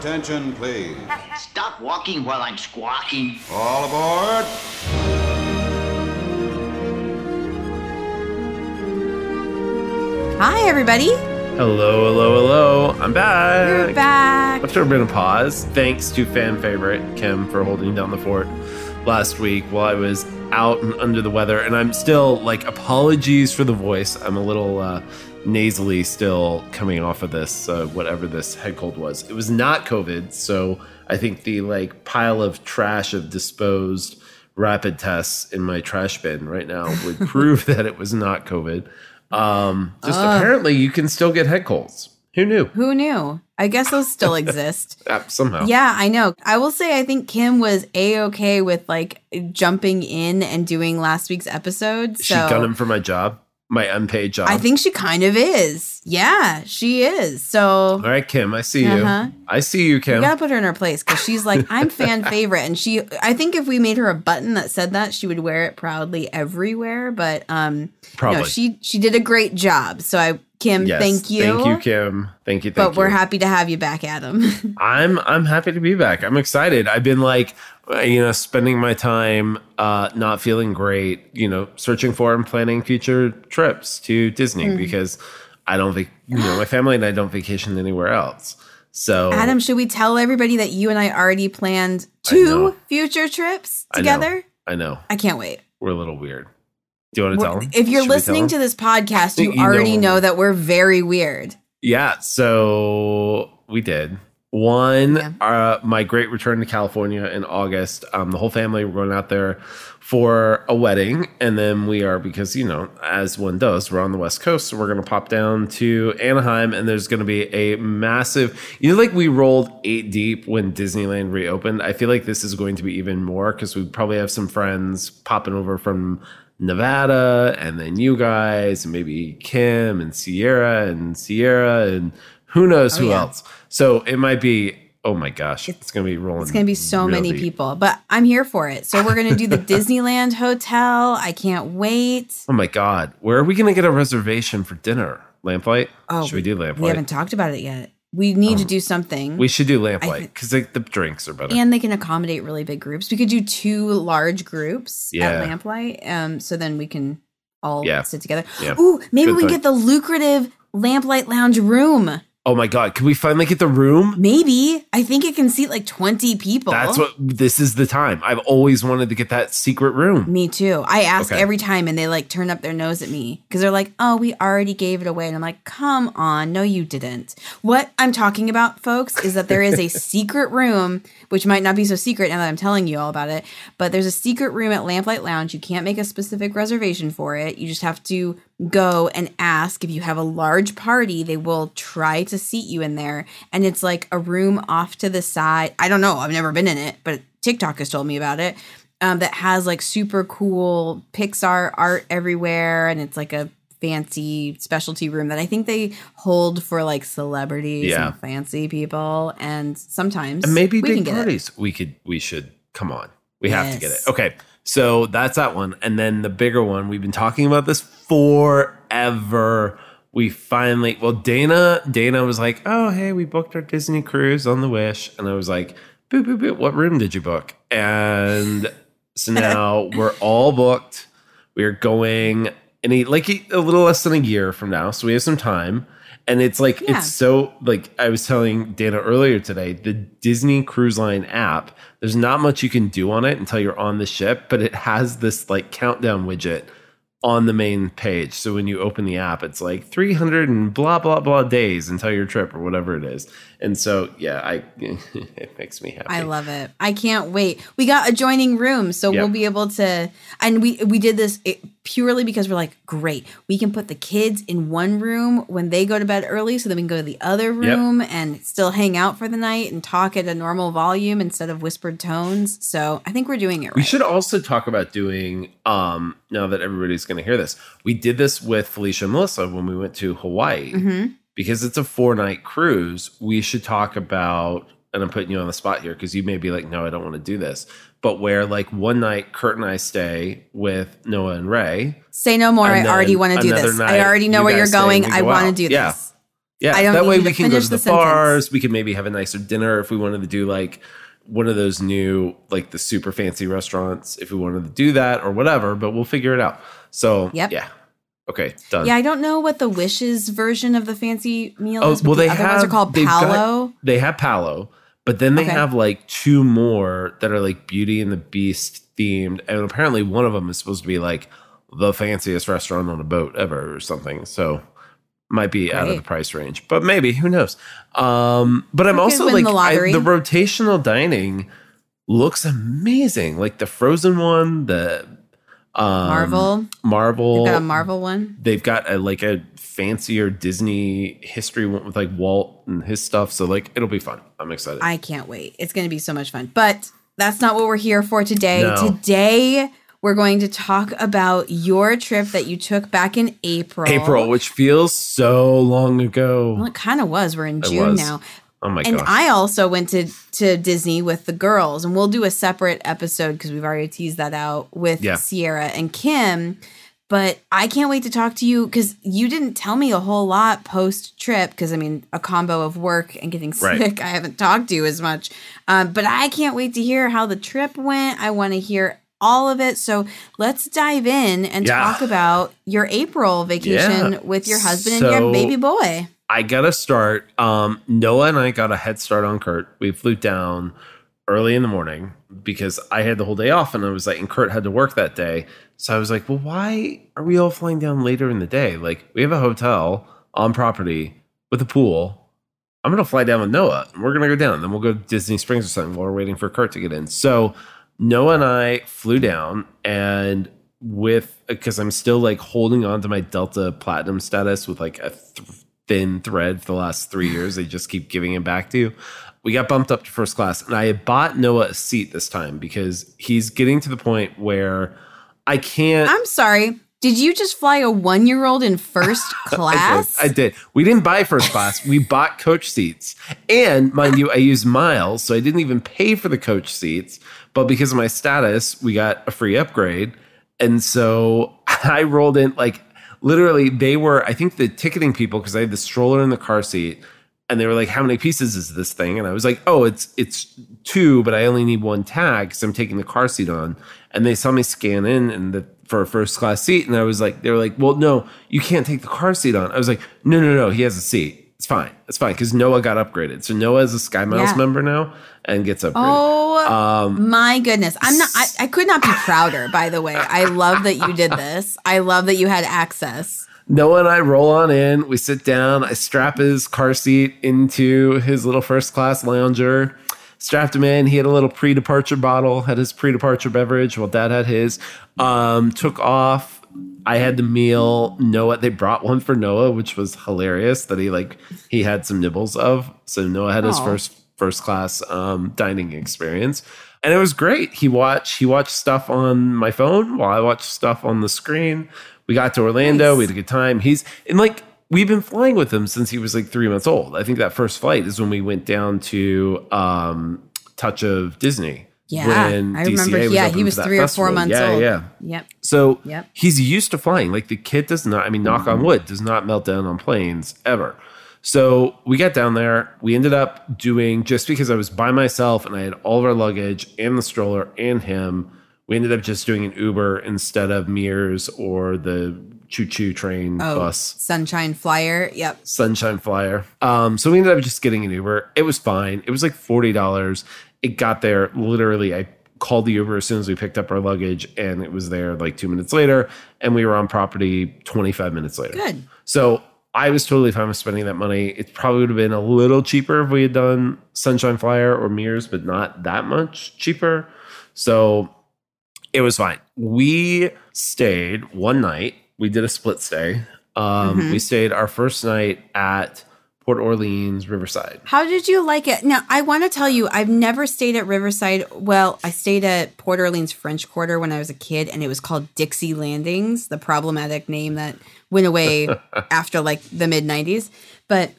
Attention, please. Stop walking while I'm squawking. All aboard. Hi, everybody. Hello, hello, hello. I'm back. We're back. After a bit of pause, thanks to fan favorite Kim for holding down the fort last week while I was out and under the weather. And I'm still like, apologies for the voice. I'm a little uh, nasally still coming off of this, uh, whatever this head cold was. It was not COVID. So I think the like pile of trash of disposed rapid tests in my trash bin right now would prove that it was not COVID. Um, just apparently you can still get head colds. Who knew? Who knew? I guess those still exist. Uh, somehow. Yeah, I know. I will say I think Kim was a okay with like jumping in and doing last week's episode. So. She So him for my job, my unpaid job. I think she kind of is. Yeah, she is. So All right, Kim, I see Uh-huh. you. I see you, Kim. we gotta put her in her place because she's like I'm fan favorite, and she. I think if we made her a button that said that, she would wear it proudly everywhere. But um, Probably. no, she she did a great job. So I, Kim, Yes, thank you. Thank you, Kim. Thank you. Thank but we're happy to have you back, Adam. I'm I'm happy to be back. I'm excited. I've been like, you know, spending my time uh, not feeling great. You know, searching for and planning future trips to Disney Mm. because I don't think you know my family and I don't vacation anywhere else. So Adam, should we tell everybody that you and I already planned two future trips I know. together? I know I, can't wait. we're a little weird. Do you want to tell them? If you're listening to this podcast, you, You already we're know that we're very weird. Yeah, so we did. One, Yeah. uh, my great return to California in August. Um, the whole family were going out there for a wedding, and then we are because you know, as one does, we're on the West Coast, so we're going to pop down to Anaheim, and there's going to be a massive. You know, like we rolled eight deep when Disneyland reopened. I feel like this is going to be even more because we probably have some friends popping over from Nevada, and then you guys, and maybe Kim and Sierra and Sierra, and who knows who Oh, yeah. else. So it might be. Oh my gosh, it's, going to be rolling. It's going to be so real many people, but I'm here for it. So we're going to do the Disneyland Hotel. I can't wait. Oh my god, where are we going to get a reservation for dinner? Lamplight? Oh, should we do lamplight? We haven't talked about it yet. We need to Um, do something. We should do lamplight because like, the drinks are better. and they can accommodate really big groups. We could do two large groups Yeah. at Lamplight. Um, so then we can all Yeah. sit together. Yeah. Ooh, maybe Good we can get the lucrative Lamplight Lounge room. Oh my god, can we finally get the room? Maybe. I think it can seat like 20 people. That's what. This is the time. I've always wanted to get that secret room. Me too. I ask Okay. every time and they like turn up their nose at me because they're like, oh, we already gave it away. And I'm like, come on. No, you didn't. What I'm talking about, folks, is that there is a secret room, which might not be so secret now that I'm telling you all about it, but there's a secret room at Lamplight Lounge. You can't make a specific reservation for it. You just have to go and ask if you have a large party, they will try to seat you in there. And it's like a room off to the side. I don't know. I've never been in it, but TikTok has told me about it um, that has like super cool Pixar art everywhere, and it's like a fancy specialty room that I think they hold for like celebrities Yeah. and fancy people, and sometimes And maybe we can big get it. parties. We could. We should. Come on. We have to get it. Okay. So that's that one, and then the bigger one. We've been talking about this forever. We finally. Well, Dana. Dana was like, "Oh, hey, we booked our Disney cruise on the Wish," and I was like, "Boop boop boop. What room did you book?" And so now we're all booked. We're going in a like a little less than a year from now, so we have some time. And it's like Yeah. it's so like I was telling Dana earlier today, the Disney Cruise Line app, there's not much you can do on it until you're on the ship, but it has this like countdown widget on the main page. So when you open the app, it's like 300 and blah blah blah days until your trip or whatever it is. And so yeah, I it makes me happy. I love it. I can't wait. We got adjoining rooms, so Yep. we'll be able to. And we we did this purely because we're like, great. We can put the kids in one room when they go to bed early, so then we can go to the other room and still hang out for the night and talk at a normal volume instead of whispered tones. So I think we're doing it right. We should also talk about doing um now that everybody's going to hear this. We did this with Felicia and Melissa when we went to Hawaii. Mhm. Because it's a four-night cruise, we should talk about and I'm putting you on the spot here because you may be like, no, I don't want to do this. But where like one night Kurt and I stay with Noah and Ray. Say no more. I already want to do this. night, I already know you where you're going. we I want to do this. Yeah, I don't that way we can go to the, the bars. We can maybe have a nicer dinner if we wanted to do like one of those new, like the super fancy restaurants. If we wanted to do that or whatever, but we'll figure it out. So Yep. yeah, okay, done. Yeah, I don't know what the Wishes version of the fancy meal Oh is. Well, the they other have ones are called they've got- Palo. they have Palo, but then they Okay. have like two more that are like Beauty and the Beast themed, and apparently one of them is supposed to be like the fanciest restaurant on a boat ever or something. So might be out of the price range, but maybe who knows? Um, but I'm also like the I- the rotational dining looks amazing, like the Frozen one, the um, Marvel. Marvel, They've got a Marvel one. they've got a like a fancier Disney history one with like Walt and his stuff. So like it'll be fun. I'm excited. I can't wait. It's going to be so much fun. But that's not what we're here for today. No. Today, we're going to talk about your trip that you took back in April. April, which feels so long ago. Well, it kind of was. We're in It June was. now. Oh my And gosh. I also went to to Disney with the girls, and we'll do a separate episode because we've already teased that out with Yeah. Sierra and Kim. But I can't wait to talk to you because you didn't tell me a whole lot post trip. Because I mean, a combo of work and getting Right. sick, I haven't talked to you as much. Um, but I can't wait to hear how the trip went. I want to hear all of it. So let's dive in and Yeah. talk about your April vacation Yeah. with your husband and your baby boy. I gotta start. Um, Noah and I got a head start on Kurt. We flew down early in the morning because I had the whole day off, and I was like, and Kurt had to work that day. So I was like, well, why are we all flying down later in the day? Like, we have a hotel on property with a pool. I'm gonna fly down with Noah, and we're gonna go down. Then we'll go to Disney Springs or something while we're waiting for Kurt to get in. So Noah and I flew down, and with because I'm still like holding on to my Delta Platinum status with like a th- thin thread for the last three years. They just keep giving it back to you. We got bumped up to first class, and I had bought Noah a seat this time because he's getting to the point where I can't. I'm sorry. Did you just fly a one year old in first class? I did. I did. We didn't buy first class. We bought coach seats. And mind you, I used miles, so I didn't even pay for the coach seats. But because of my status, we got a free upgrade. And so I rolled in like literally they were, I think the ticketing people, because I had the stroller in the car seat, and they were like, How many pieces is this thing? And I was like, Oh, it's it's two, but I only need one tag because I'm taking the car seat on. And they saw me scan in and the for a first class seat. And I was like, they were like, well, no, you can't take the car seat on. I was like, no, no, no, he has a seat. It's fine. It's fine. Because Noah got upgraded. So Noah is a Sky Miles Yeah. member now and gets upgraded. Oh Um, my goodness. I'm not I, I could not be prouder, by the way. I love that you did this. I love that you had access. Noah and I roll on in. We sit down. I strap his car seat into his little first class lounger. Strapped him in. He had a little pre departure bottle, had his pre departure beverage while dad had his. Um, took off. I had the meal. Noah, they brought one for Noah, which was hilarious that he like he had some nibbles of. So Noah had his first first class um, dining experience, and it was great. He watched he watched stuff on my phone while I watched stuff on the screen. We got to Orlando. Nice. We had a good time. He's and like we've been flying with him since he was like three months old. I think that first flight is when we went down to um, Touch of Disney. Yeah. when I DCA remember was yeah, he was three or four months yeah, old. Yeah, Yep. So Yep. he's used to flying. Like the kid does not. I mean, knock on wood, does not melt down on planes ever. So we got down there. We ended up doing just because I was by myself and I had all of our luggage and the stroller and him. We ended up just doing an Uber instead of Mears or the choo choo train Oh, bus. Sunshine Flyer. Yep. Sunshine Flyer. Um, so we ended up just getting an Uber. It was fine. It was like forty dollars. It got there literally. I called the Uber as soon as we picked up our luggage, and it was there like two minutes later, and we were on property twenty five minutes later. Good. So I was totally fine with spending that money. It probably would have been a little cheaper if we had done Sunshine Flyer or Mears, but not that much cheaper. So it was fine. We stayed one night. We did a split stay. Um, Mhm. We stayed our first night at Port Orleans Riverside. How did you like it? Now, I want to tell you, I've never stayed at Riverside. Well, I stayed at Port Orleans French Quarter when I was a kid, and it was called Dixie Landings, the problematic name that went away after like the mid 90s. But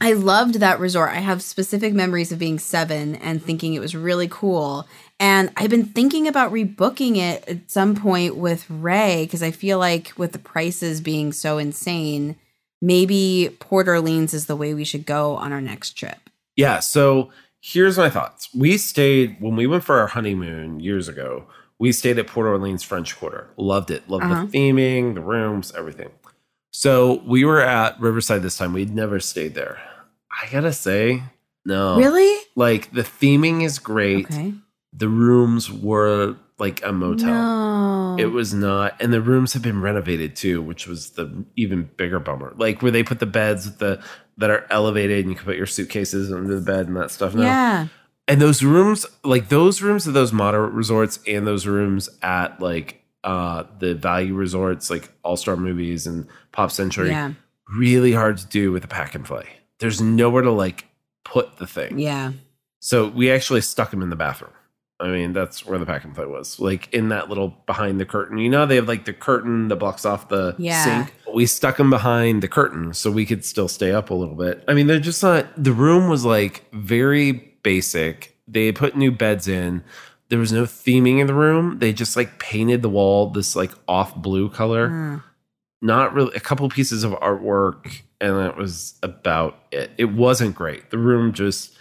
I loved that resort. I have specific memories of being seven and thinking it was really cool. And I've been thinking about rebooking it at some point with Ray because I feel like with the prices being so insane, maybe Port Orleans is the way we should go on our next trip. Yeah. So here's my thoughts. We stayed when we went for our honeymoon years ago. We stayed at Port Orleans French Quarter. Loved it. Loved Uh-huh. the theming, the rooms, everything. So we were at Riverside this time. We'd never stayed there. I gotta say, no. Really? Like the theming is great. Okay. The rooms were like a motel. No. It was not, and the rooms have been renovated too, which was the even bigger bummer. Like where they put the beds with the that are elevated, and you can put your suitcases under the bed and that stuff. Now, Yeah. and those rooms, like those rooms at those moderate resorts, and those rooms at like uh the value resorts, like All Star Movies and Pop Century, Yeah. really hard to do with a pack and play. There's nowhere to like put the thing. Yeah. So we actually stuck him in the bathroom. I mean, that's where the pack and play was, like in that little behind the curtain. You know, they have like the curtain that blocks off the Yeah. sink. We stuck them behind the curtain so we could still stay up a little bit. I mean, they're just not. The room was like very basic. They put new beds in. There was no theming in the room. They just like painted the wall this like off blue color Mm. not really a couple pieces of artwork and that was about it it wasn't great the room just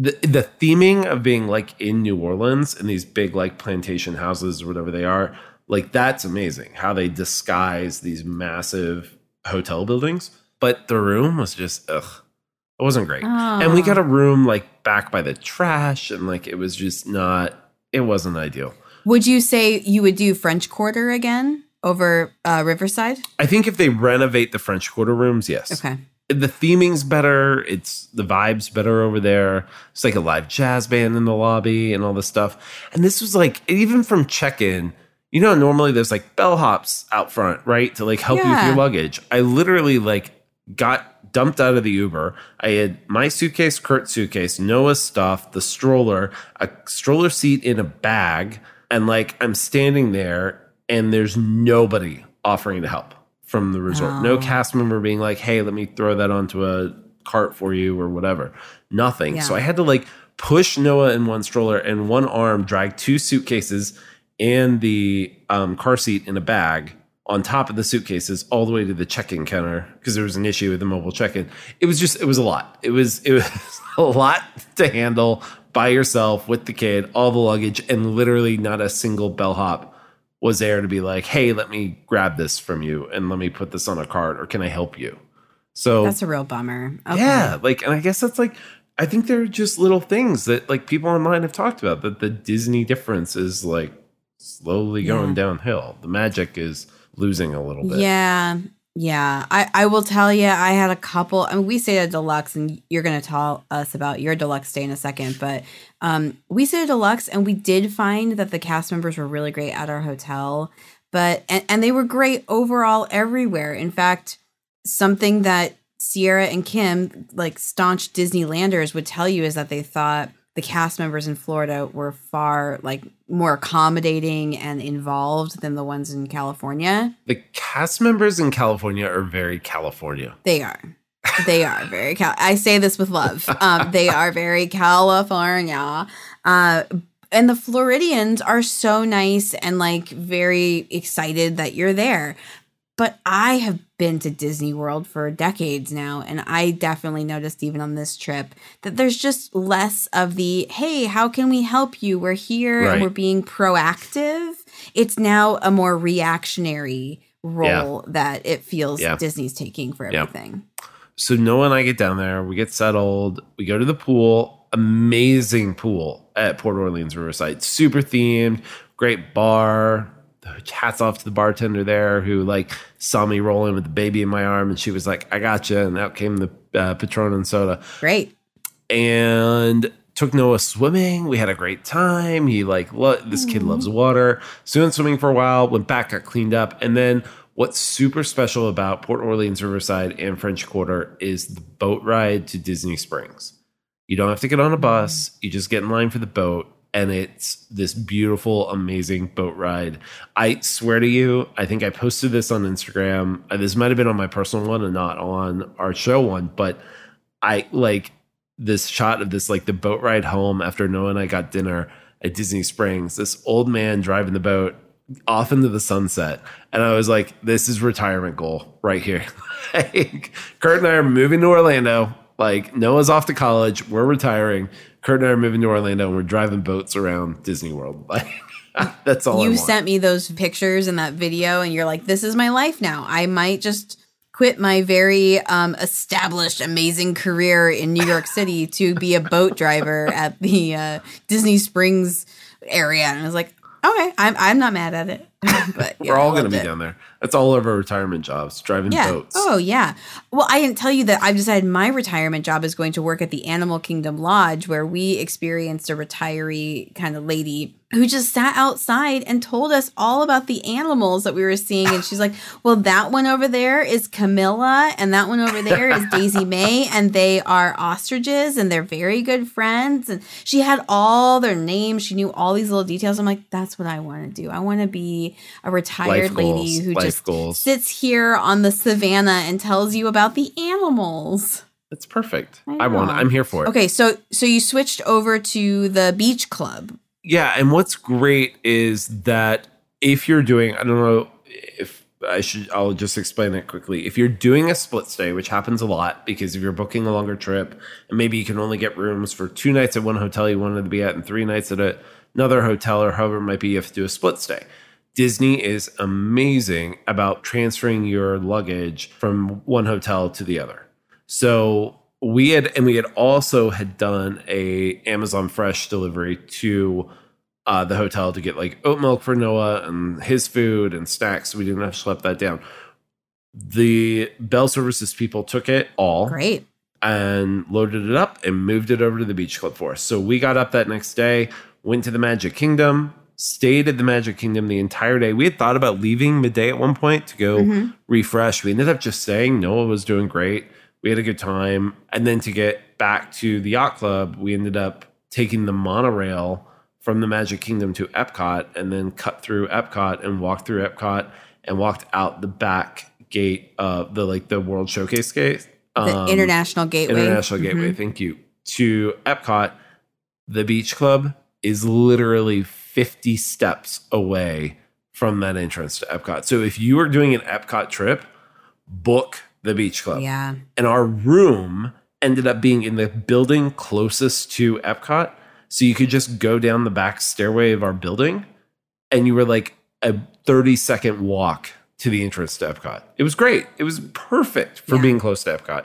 the, the theming of being like in new orleans in these big like plantation houses or whatever they are like that's amazing how they disguise these massive hotel buildings but the room was just ugh it wasn't great and we Oh. got a room like back by the trash and like it was just not it wasn't ideal Would you say you would do French Quarter again over uh, Riverside? i think if they renovate the french quarter rooms yes Okay. The theming's better. It's the vibes better over there. It's like a live jazz band in the lobby and all this stuff. And this was like even from check-in. You know, normally there's like bellhops out front, right, to like help you with your luggage. I literally like got dumped out of the Uber. I had my suitcase, Kurt's suitcase, Noah's stuff, the stroller, a stroller seat in a bag, and like I'm standing there and there's nobody offering to help from the resort. No Oh. cast member being like, "Hey, let me throw that onto a cart for you" or whatever. Nothing. Yeah. So I had to like push Noah in one stroller and one arm drag two suitcases and the um, car seat in a bag on top of the suitcases all the way to the check-in counter because there was an issue with the mobile check-in. It was just it was a lot. It was it was a lot to handle by yourself with the kid, all the luggage, and literally not a single bellhop was there to be like, "Hey, let me grab this from you and let me put this on a cart, or can I help you?" So That's a real bummer. Okay. yeah, like, and I guess that's like, I think there are just little things that like people online have talked about that the Disney difference is like slowly going Yeah. downhill. The magic is losing a little bit. Yeah. Yeah. I, I will tell you, I had a couple. I mean, we stayed at Deluxe, and you're going to tell us about your Deluxe stay in a second. But um, we stayed at Deluxe, and we did find that the cast members were really great at our hotel. But, and, and they were great overall everywhere. In fact, something that Sierra and Kim, like staunch Disneylanders, would tell you is that they thought the cast members in Florida were far like more accommodating and involved than the ones in California. The cast members in California are very California. They are. They are very Cal. I say this with love. Um, they are very California. Uh, and the Floridians are so nice and like very excited that you're there. But I have been to Disney World for decades now, and I definitely noticed even on this trip that there's just less of the hey, how can we help you? We're here Right. and we're being proactive. It's now a more reactionary role that it feels Yeah. Disney's taking for Yeah. everything. So Noah and I get down there, we get settled, we go to the pool, amazing pool at Port Orleans Riverside, super themed, great bar. Hats off to the bartender there who like saw me rolling with the baby in my arm, and she was like, "I got you," and out came the uh, Patron and soda, Great. and took Noah swimming. We had a great time. He like lo- this kid loves water. So we went swimming for a while. Went back, got cleaned up, and then what's super special about Port Orleans Riverside and French Quarter is the boat ride to Disney Springs. You don't have to get on a bus. You just get in line for the boat. And it's this beautiful, amazing boat ride. I swear to you, I think I posted this on Instagram. Uh, This might have been on my personal one and not on our show one, but I like this shot of this like the boat ride home after Noah and I got dinner at Disney Springs. This old man driving the boat off into the sunset. And I was like, this is retirement goal right here. like, Kurt and I are moving to Orlando. Like Noah's off to college. We're retiring. Kurt and I are moving to Orlando and we're driving boats around Disney World. Like that's all I you sent me those pictures and that video, and you're like, "This is my life now. I might just." Quit my very um, established, amazing career in New York City to be a boat driver at the uh, Disney Springs area, and I was like, "Okay, I'm I'm not mad at it." but yeah, We're all going to be it. down there. That's all of our retirement jobs, driving Yeah. boats. Oh, yeah. Well, I didn't tell you that I've decided my retirement job is going to work at the Animal Kingdom Lodge, where we experienced a retiree kind of lady who just sat outside and told us all about the animals that we were seeing. And she's like, Well, that one over there is Camilla, and that one over there is Daisy May, and they are ostriches, and they're very good friends. And she had all their names. She knew all these little details. I'm like, That's what I want to do. I want to be a retired lady who life just goals. sits here on the savannah and tells you about the animals. That's perfect. I I, want it. I'm here for it. Okay, so so you switched over to the beach club. Yeah, and what's great is that if you're doing, I don't know if I should, I'll just explain it quickly. If you're doing a split stay, which happens a lot because if you're booking a longer trip and maybe you can only get rooms for two nights at one hotel you wanted to be at and three nights at a, another hotel or however it might be, you have to do a split stay. Disney is amazing about transferring your luggage from one hotel to the other. So we had and we had also had done a Amazon Fresh delivery to uh, the hotel to get like oat milk for Noah and his food and snacks. We didn't have to schlep that down. The Bell Services people took it all Great. and loaded it up and moved it over to the beach club for us. So we got up that next day, went to the Magic Kingdom, stayed at the Magic Kingdom the entire day. We had thought about leaving midday at one point to go Mhm. refresh. We ended up just staying. Noah was doing great. We had a good time. And then to get back to the yacht club, we ended up taking the monorail from the Magic Kingdom to Epcot and then cut through Epcot and walked through Epcot and walked out the back gate of the like the World Showcase gate. The um, International Gateway. International Gateway, Mhm. thank you. To Epcot, the beach club is literally 50 steps away from that entrance to Epcot. So if you are doing an Epcot trip, book the beach club. Yeah. And our room ended up being in the building closest to Epcot. So you could just go down the back stairway of our building and you were like a 30 second walk to the entrance to Epcot. It was great. It was perfect for Yeah. being close to Epcot.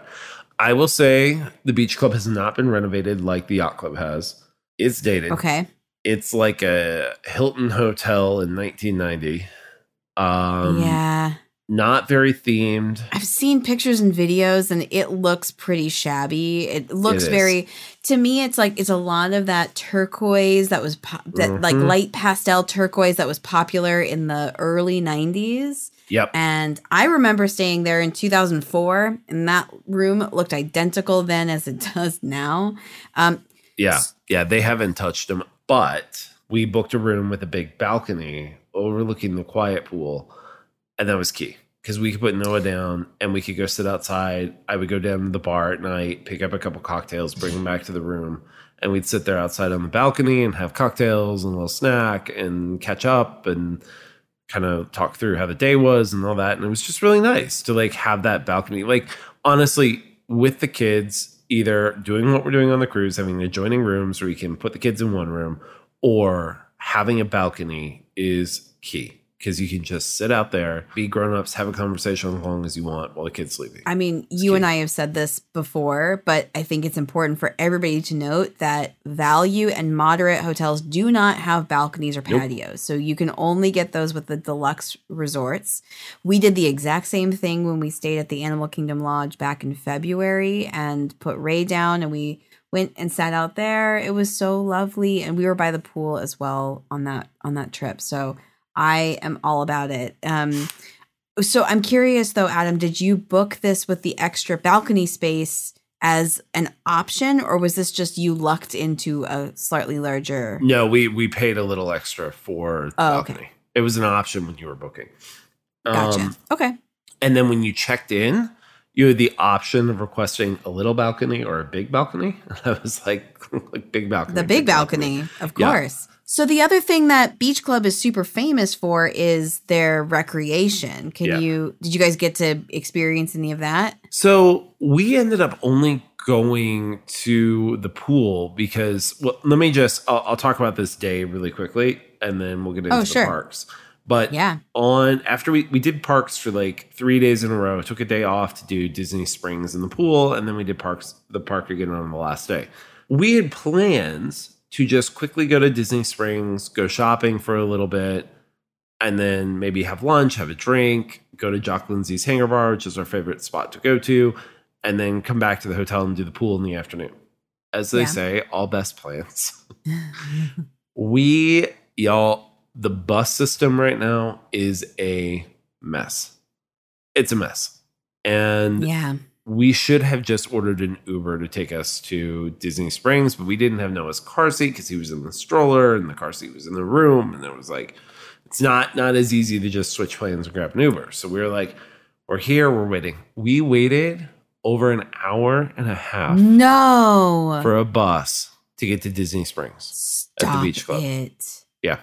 I will say the beach club has not been renovated like the yacht club has. It's dated. Okay. It's like a Hilton hotel in 1990. Um, yeah. Not very themed. I've seen pictures and videos and it looks pretty shabby. It looks is. very to me it's like it's a lot of that turquoise that was po- that like Mhm. light pastel turquoise that was popular in the early 90s. Yep. And I remember staying there in 2004 and that room looked identical then as it does now. Um Yeah, yeah, they haven't touched them, but we booked a room with a big balcony overlooking the quiet pool, and that was key because we could put Noah down and we could go sit outside. I would go down to the bar at night, pick up a couple cocktails, bring them back to the room, and we'd sit there outside on the balcony and have cocktails and a little snack and catch up and kind of talk through how the day was and all that. And it was just really nice to like have that balcony. Like honestly, with the kids, either doing what we're doing on the cruise, having adjoining rooms where you can put the kids in one room, or having a balcony is key because you can just sit out there, be grown ups, have a conversation as long as you want while the kid's sleeping. I mean, you and I have said this before, but I think it's important for everybody to note that value and moderate hotels do not have balconies or Nope. patios. So you can only get those with the deluxe resorts. We did the exact same thing when we stayed at the Animal Kingdom Lodge back in February and put Ray down and we went and sat out there. It was so lovely and we were by the pool as well on that on that trip. So I am all about it. Um so I'm curious though, Adam, did you book this with the extra balcony space as an option, or was this just you lucked into a slightly larger? no, we we paid a little extra for the Oh, okay. balcony. It was an option when you were booking. Gotcha. Um, okay. And then when you checked in, you had the option of requesting a little balcony or a big balcony. And I was like, like big balcony. The big balcony, of Yeah. course. So the other thing that Beach Club is super famous for is their recreation. Can Yeah. you did you guys get to experience any of that? So we ended up only going to the pool because, well, let me just, I'll, I'll talk about this day really quickly and then we'll get oh, into Oh, the parks. But Yeah. on after we, we did parks for like three days in a row, took a day off to do Disney Springs in the pool, and then we did parks, the park again on the last day. We had plans to just quickly go to Disney Springs, go shopping for a little bit, and then maybe have lunch, have a drink, go to Jock Lindsay's Hangar Bar, which is our favorite spot to go to, and then come back to the hotel and do the pool in the afternoon. As they Yeah. say, all best plans. we, y'all, the bus system right now is a mess. It's a mess. And Yeah. We should have just ordered an Uber to take us to Disney Springs, but we didn't have Noah's car seat because he was in the stroller and the car seat was in the room, and it was like it's not not as easy to just switch plans and grab an Uber. So we were like, we're here, we're waiting. We waited over an hour and a half No. for a bus to get to Disney Springs. at the beach club. it. Yeah,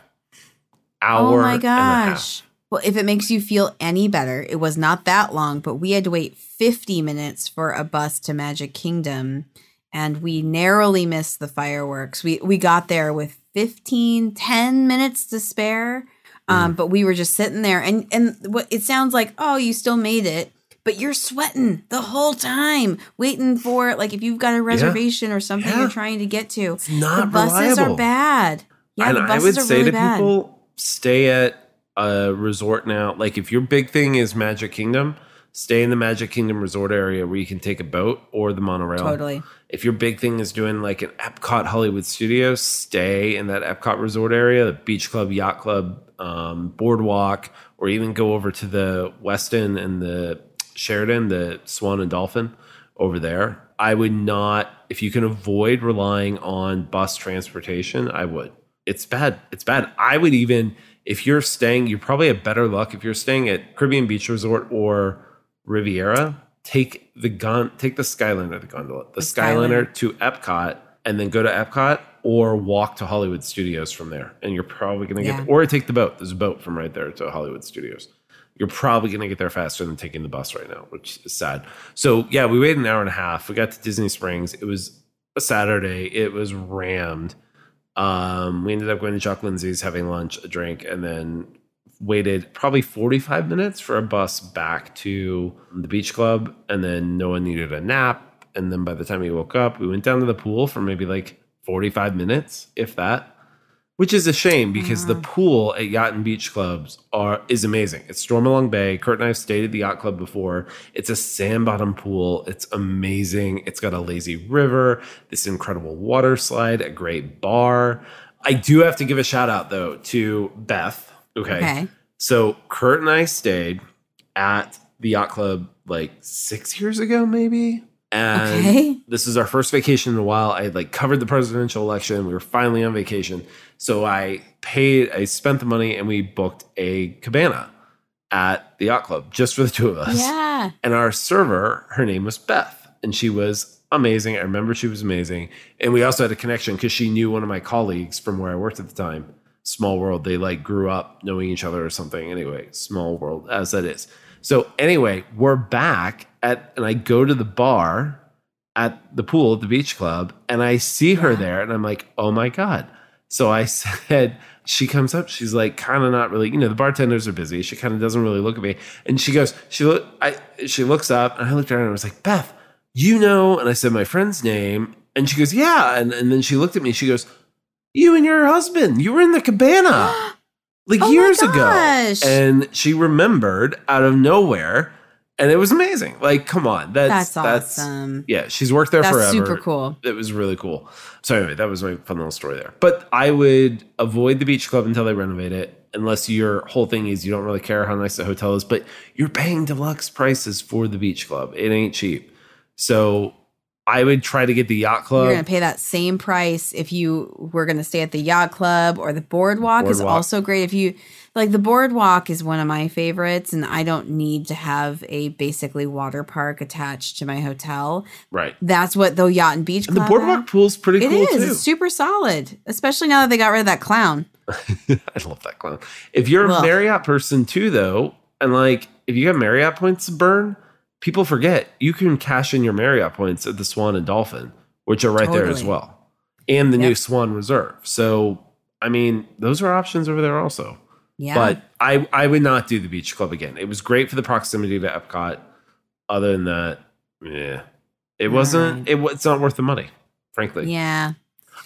hour. oh my and a half. gosh. Well, if it makes you feel any better, it was not that long, but we had to wait 50 minutes for a bus to Magic Kingdom and we narrowly missed the fireworks. We we got there with 15 10 minutes to spare. Mm. Um, but we were just sitting there and and what it sounds like, "Oh, you still made it." But you're sweating the whole time, waiting for like if you've got a reservation or something Yeah. you're trying to get to. It's not the buses reliable. are bad. Yeah, and the I buses would are say really to bad. people, stay at a resort now. Like if your big thing is Magic Kingdom, stay in the Magic Kingdom resort area where you can take a boat or the monorail. Totally. If your big thing is doing like an Epcot Hollywood Studios, stay in that Epcot resort area, the Beach Club, Yacht Club, um, Boardwalk, or even go over to the Westin and the Sheraton, the Swan and Dolphin over there. I would not, if you can avoid relying on bus transportation, I would. It's bad. It's bad. I would even, if you're staying, you probably have better luck if you're staying at Caribbean Beach Resort or Riviera. Take the gon, take the Skyliner, the gondola, the, The Skyliner, Skyliner. to Epcot, and then go to Epcot or walk to Hollywood Studios from there. And you're probably going to Yeah. get, or take the boat. There's a boat from right there to Hollywood Studios you're probably going to get there faster than taking the bus right now, which is sad. So, yeah, we waited an hour and a half. We got to Disney Springs. It was a Saturday. It was rammed. Um, we ended up going to Jock Lindsay's, having lunch, a drink, and then waited probably 45 minutes for a bus back to the beach club. And then no one needed a nap. And then by the time we woke up, we went down to the pool for maybe like 45 minutes, if that which is a shame because the mm-hmm. pool at Yacht and Beach Clubs are is amazing. It's Stormalong Bay. Kurt and I have stayed at the yacht club before. It's a sand bottom pool. It's amazing. It's got a lazy river, this incredible water slide, a great bar. I do have to give a shout out though to Beth. Okay. Okay. So Kurt and I stayed at the yacht club like six years ago, maybe. And Okay. this is our first vacation in a while. I had like covered the presidential election. We were finally on vacation. So I paid, I spent the money and we booked a cabana at the yacht club just for the two of us. Yeah. And our server, her name was Beth, and she was amazing. I remember she was amazing. And we also had a connection because she knew one of my colleagues from where I worked at the time. Small world. They like grew up knowing each other or something. Anyway, small world as that is. So anyway, we're back at, and I go to the bar at the pool at the beach club, and I see her there, and I'm like, oh my god. So I said, she comes up, she's like, kind of not really, you know, the bartenders are busy. She kind of doesn't really look at me, and she goes, she look, I, she looks up, and I looked at her, and I was like, Beth, you know, and I said my friend's name, and she goes, yeah, and and then she looked at me, she goes, you and your husband, you were in the cabana like Oh years ago, and she remembered out of nowhere, and it was amazing. Like, come on, that's That's that's awesome. yeah, she's worked there That's forever. super cool. It was really cool. So anyway, that was my fun little story there. But I would avoid the beach club until they renovate it, unless your whole thing is you don't really care how nice the hotel is, but you're paying deluxe prices for the beach club. It ain't cheap. So I would try to get the yacht club. You're going to pay that same price if you were going to stay at the yacht club or the boardwalk, is also great. If you like the boardwalk is one of my favorites, and I don't need to have a basically water park attached to my hotel. right. That's what the yacht and beach And the boardwalk have. pool's pretty It cool is. too. It's super solid, especially now that they got rid of that clown. I love that clown. If you're a Marriott person too, though, and like if you got Marriott points to burn, people forget you can cash in your Marriott points at the Swan and Dolphin, which are right there as well, and the new Swan Reserve. So, I mean, those are options over there also. Yeah. But I, I would not do the beach club again. It was great for the proximity to Epcot. Other than that, yeah, it wasn't. Right. It, it's not worth the money, frankly. yeah.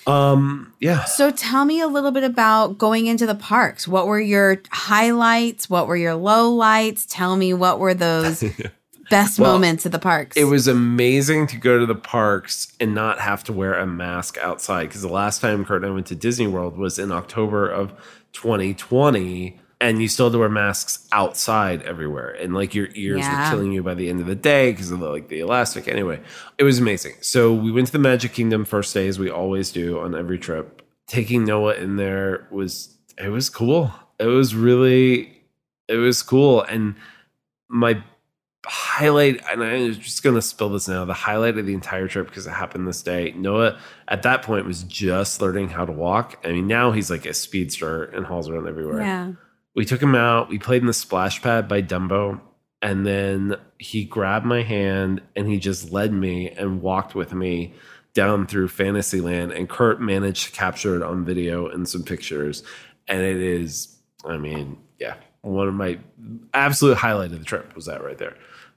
Um. Yeah. So tell me a little bit about going into the parks. What were your highlights? What were your low lights? Tell me what were those best Well, moments at the parks? It was amazing to go to the parks and not have to wear a mask outside because the last time Kurt and I went to Disney World was in October of 2020, and you still had to wear masks outside everywhere, and like your ears Yeah. were killing you by the end of the day because of the, like the elastic. Anyway, it was amazing. So we went to the Magic Kingdom first day as we always do on every trip. Taking Noah in there was it was cool. It was really it was cool, and my highlight, and I'm just gonna spill this now. The highlight of the entire trip because it happened this day. Noah at that point was just learning how to walk. I mean, now he's like a speedster and hauls around everywhere. yeah. We took him out. We played in the splash pad by Dumbo, and then he grabbed my hand and he just led me and walked with me down through Fantasyland. And Kurt managed to capture it on video and some pictures. And it is, I mean, yeah, one of my absolute highlight of the trip was that right there.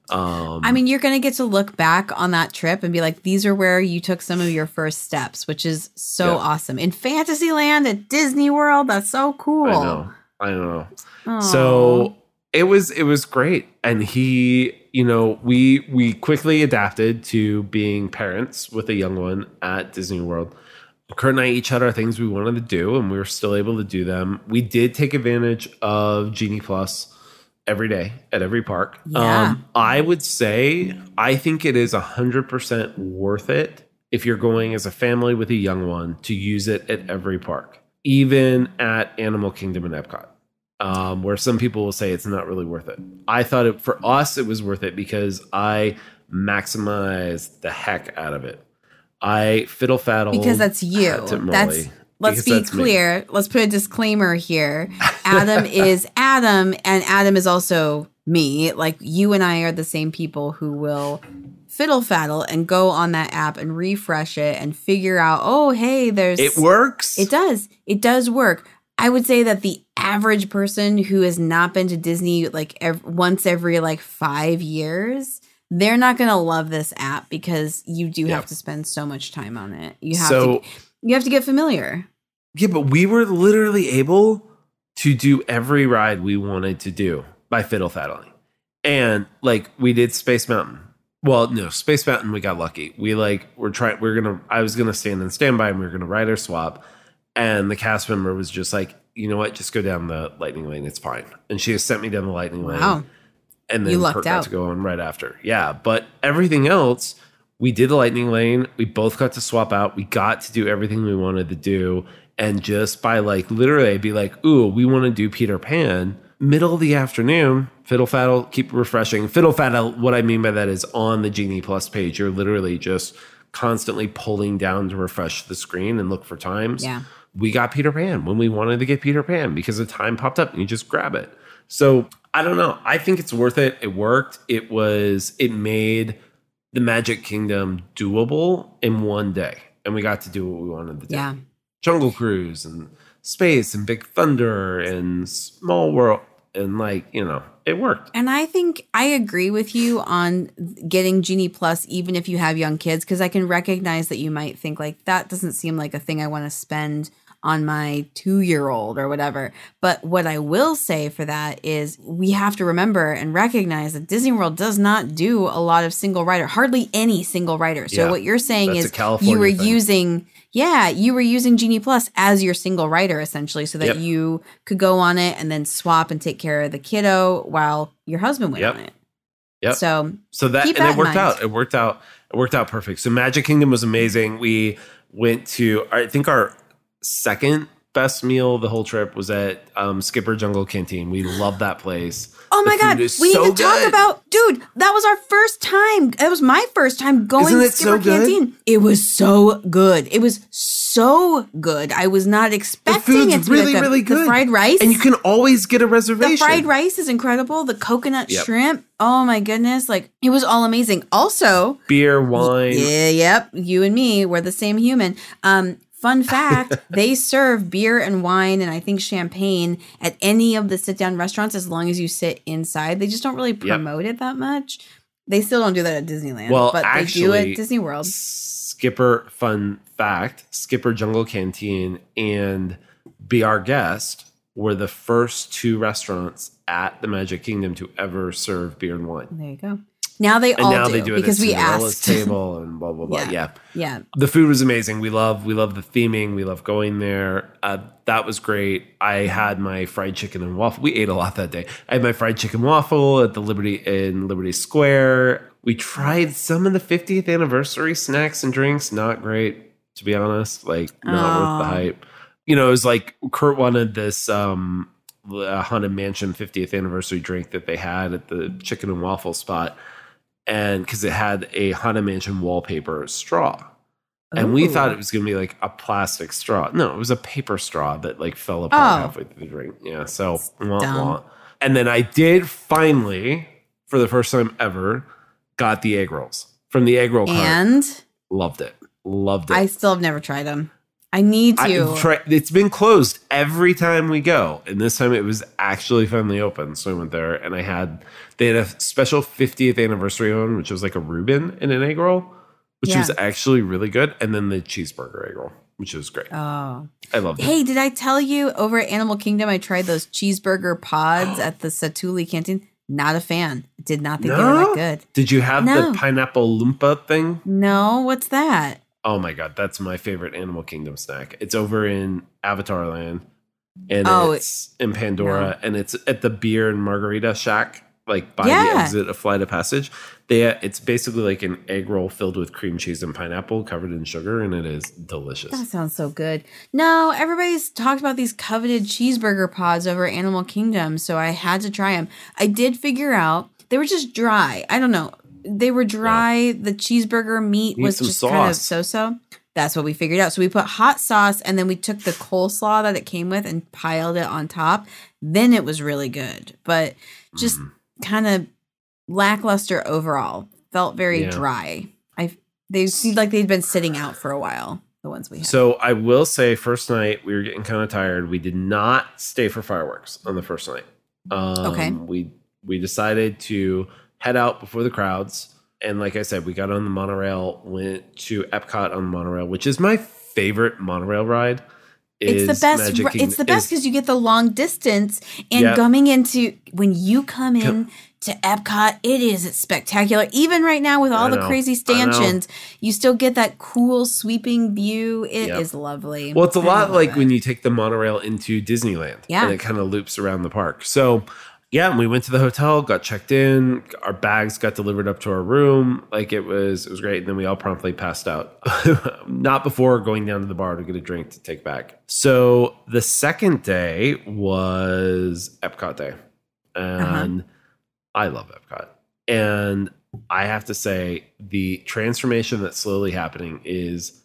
Um, I mean, you're going to get to look back on that trip and be like, these are where you took some of your first steps, which is so Yeah. awesome. In Fantasyland at Disney World, that's so cool. I know, I know. Aw. So it was it was great, and he, you know, we we quickly adapted to being parents with a young one at Disney World. Kurt and I each had our things we wanted to do, and we were still able to do them. We did take advantage of Genie Plus every day at every park. Um, I would say I think it is hundred percent worth it if you're going as a family with a young one to use it at every park, even at Animal Kingdom and Epcot um, where some people will say it's not really worth it. I thought it for us it was worth it because I maximized the heck out of it. I fiddle faddle because that's you. That's let's be clear. Let's put a disclaimer here. Adam is Adam, and Adam is also me. Like you and I are the same people who will fiddle faddle and go on that app and refresh it and figure out, oh, hey, there's It works. It does. It does work. I would say that the average person who has not been to Disney like ev- once every like five years, they're not going to love this app because you do Yeah. have to spend so much time on it. You have So- to you have to get familiar. Yeah, but we were literally able to do every ride we wanted to do by fiddle faddling. And like we did Space Mountain. Well, no, Space Mountain we got lucky. We like we're trying we're gonna I was gonna stand in standby and we were gonna ride our swap. And the cast member was just like, you know what, just go down the lightning lane, it's fine. And she just sent me down the lightning lane. Wow. and then You lucked out. to go on right after. Yeah, but everything else, we did the lightning lane. We both got to swap out. We got to do everything we wanted to do, and just by like literally be like, "Ooh, we want to do Peter Pan." Middle of the afternoon, fiddle faddle, keep refreshing. Fiddle faddle. What I mean by that is on the Genie Plus page, you're literally just constantly pulling down to refresh the screen and look for times Yeah. we got Peter Pan when we wanted to get Peter Pan because the time popped up and you just grab it. So I don't know. I think it's worth it. It worked. It was, it made the Magic Kingdom doable in one day. And we got to do what we wanted to do. Yeah. Jungle Cruise and Space and Big Thunder and Small World. And like, you know, it worked. And I think I agree with you on getting Genie Plus, even if you have young kids, because I can recognize that you might think like that doesn't seem like a thing I want to spend on my two year old or whatever. But what I will say for that is we have to remember and recognize that Disney World does not do a lot of single rider, hardly any single rider. So Yeah, what you're saying is you were thing. using, yeah, you were using Genie Plus as your single rider essentially, so that Yep. you could go on it and then swap and take care of the kiddo while your husband went Yep. on it. Yep. So So that and it worked mind. out. It worked out. it worked out perfect. So Magic Kingdom was amazing. We went to I think our second best meal the whole trip was at um, Skipper Jungle Canteen. We love that place. Oh my god, we so need to talk about dude, that was our first time. It was my first time going to so Skipper good? Canteen. It was so good. It was so good. I was not expecting it to be really, that. really good. The fried rice. And you can always get a reservation. the fried rice is incredible. The coconut Yep. shrimp. Oh my goodness. Like it was all amazing. Also, Beer, wine. yeah, yep. You and me, we're the same human. Um, fun fact: they serve beer and wine, and I think champagne at any of the sit-down restaurants as long as you sit inside. They just don't really promote it that much. They still don't do that at Disneyland. Well, but they do at Disney World. Skipper, fun fact Skipper Jungle Canteen and Be Our Guest were the first two restaurants at the Magic Kingdom to ever serve beer and wine. There you go. Now they And all now do, they do it because we asked. table and blah blah blah. Yeah. yeah. yeah, the food was amazing. We love we love the theming. We love going there. Uh, that was great. I had my fried chicken and waffle. We ate a lot that day. I had my fried chicken waffle at the Liberty in Liberty Square. We tried some of the 50th anniversary snacks and drinks. Not great, to be honest. Like not worth the hype. You know, it was like Kurt wanted this um uh, Haunted Mansion 50th anniversary drink that they had at the chicken and waffle spot. And because it had a Haunted Mansion wallpaper straw and we thought it oh. was going to be like a plastic straw. No, it was a paper straw that like fell apart Oh. halfway through the drink. Yeah, so wah, wah. and then I did finally, for the first time ever, got the egg rolls from the egg roll cart. and Loved it, loved it. I still have never tried them. I need to. I've it's been closed every time we go, and this time it was actually finally open. So I went there, and I had they had a special 50th anniversary one, which was like a Reuben in an egg roll, which Yeah. was actually really good, and then the cheeseburger egg roll, which was great. oh. I loved it. Hey, did I tell you over at Animal Kingdom I tried those cheeseburger pods at the Satu'li canteen? Not a fan. Did not think they were that good. Did you have No. the pineapple lumpia thing? No, what's that? Oh my god, that's my favorite Animal Kingdom snack. It's over in Avatar Land, and Oh, it's in Pandora, and it's at the beer and margarita shack, like by the exit of Flight of Passage. They, it's basically like an egg roll filled with cream cheese and pineapple, covered in sugar, and it is delicious. That sounds so good. No, everybody's talked about these coveted cheeseburger pods over at Animal Kingdom, so I had to try them. I did figure out they were just dry. I don't know. They were dry. The cheeseburger meat Need was just kind of so so. That's what we figured out. So we put hot sauce and then we took the coleslaw that it came with and piled it on top. Then it was really good, but just Mm. kind of lackluster overall. Felt very Yeah. dry. I they seemed like they'd been sitting out for a while. The ones we had. So I will say, first night we were getting kind of tired. We did not stay for fireworks on the first night. Um, Okay. We we decided to head out before the crowds, and like I said, we got on the monorail, went to Epcot on the monorail, which is my favorite monorail ride. it's the best. Magic Kingdom- It's the best because you get the long distance and Yep. coming into when you come in Come- to Epcot, it is spectacular. Even right now with all I the know, crazy stanchions, you still get that cool sweeping view. It is Yep. lovely. Well, it's a I lot like it. when you take the monorail into Disneyland. Yeah. And it kind of loops around the park. So, yeah, we went to the hotel, got checked in, our bags got delivered up to our room. Like it was it was great. And then we all promptly passed out. Not before going down to the bar to get a drink to take back. So, the second day was Epcot Day. Uh-huh. And I love Epcot. And I have to say, the transformation that's slowly happening is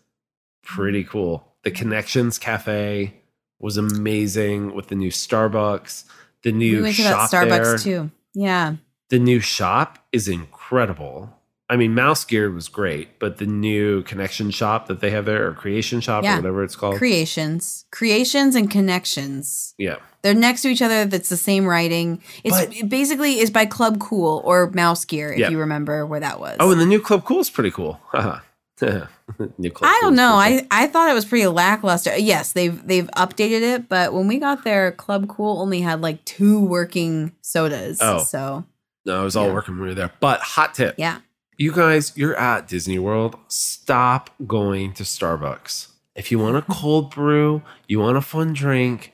pretty cool. The Connections Cafe was amazing with the new Starbucks. The new we went to that shop Starbucks there. too. Yeah. The new shop is incredible. I mean, Mouse Gear was great, but the new connection shop that they have there, or creation shop, Yeah. or whatever it's called. Creations, creations, and connections. yeah. They're next to each other. That's the same writing. It's But- it basically is by Club Cool or Mouse Gear, if Yeah. you remember where that was. Oh, and the new Club Cool is pretty cool. I don't know. I, I thought it was pretty lackluster. Yes, they've they've updated it, but when we got there, Club Cool only had like two working sodas. Oh. So no, it was all Yeah. working when we were there. But hot tip. yeah. you guys, you're at Disney World. Stop going to Starbucks. If you want a cold brew, you want a fun drink,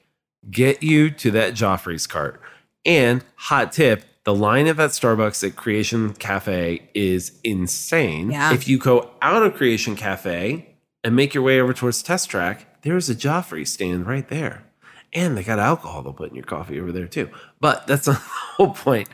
get you to that Joffrey's cart. And hot tip, The line at that Starbucks at Creation Cafe is insane. Yeah. If you go out of Creation Cafe and make your way over towards Test Track, there's a Joffrey stand right there. And they got alcohol they'll put in your coffee over there too. But that's not the whole point.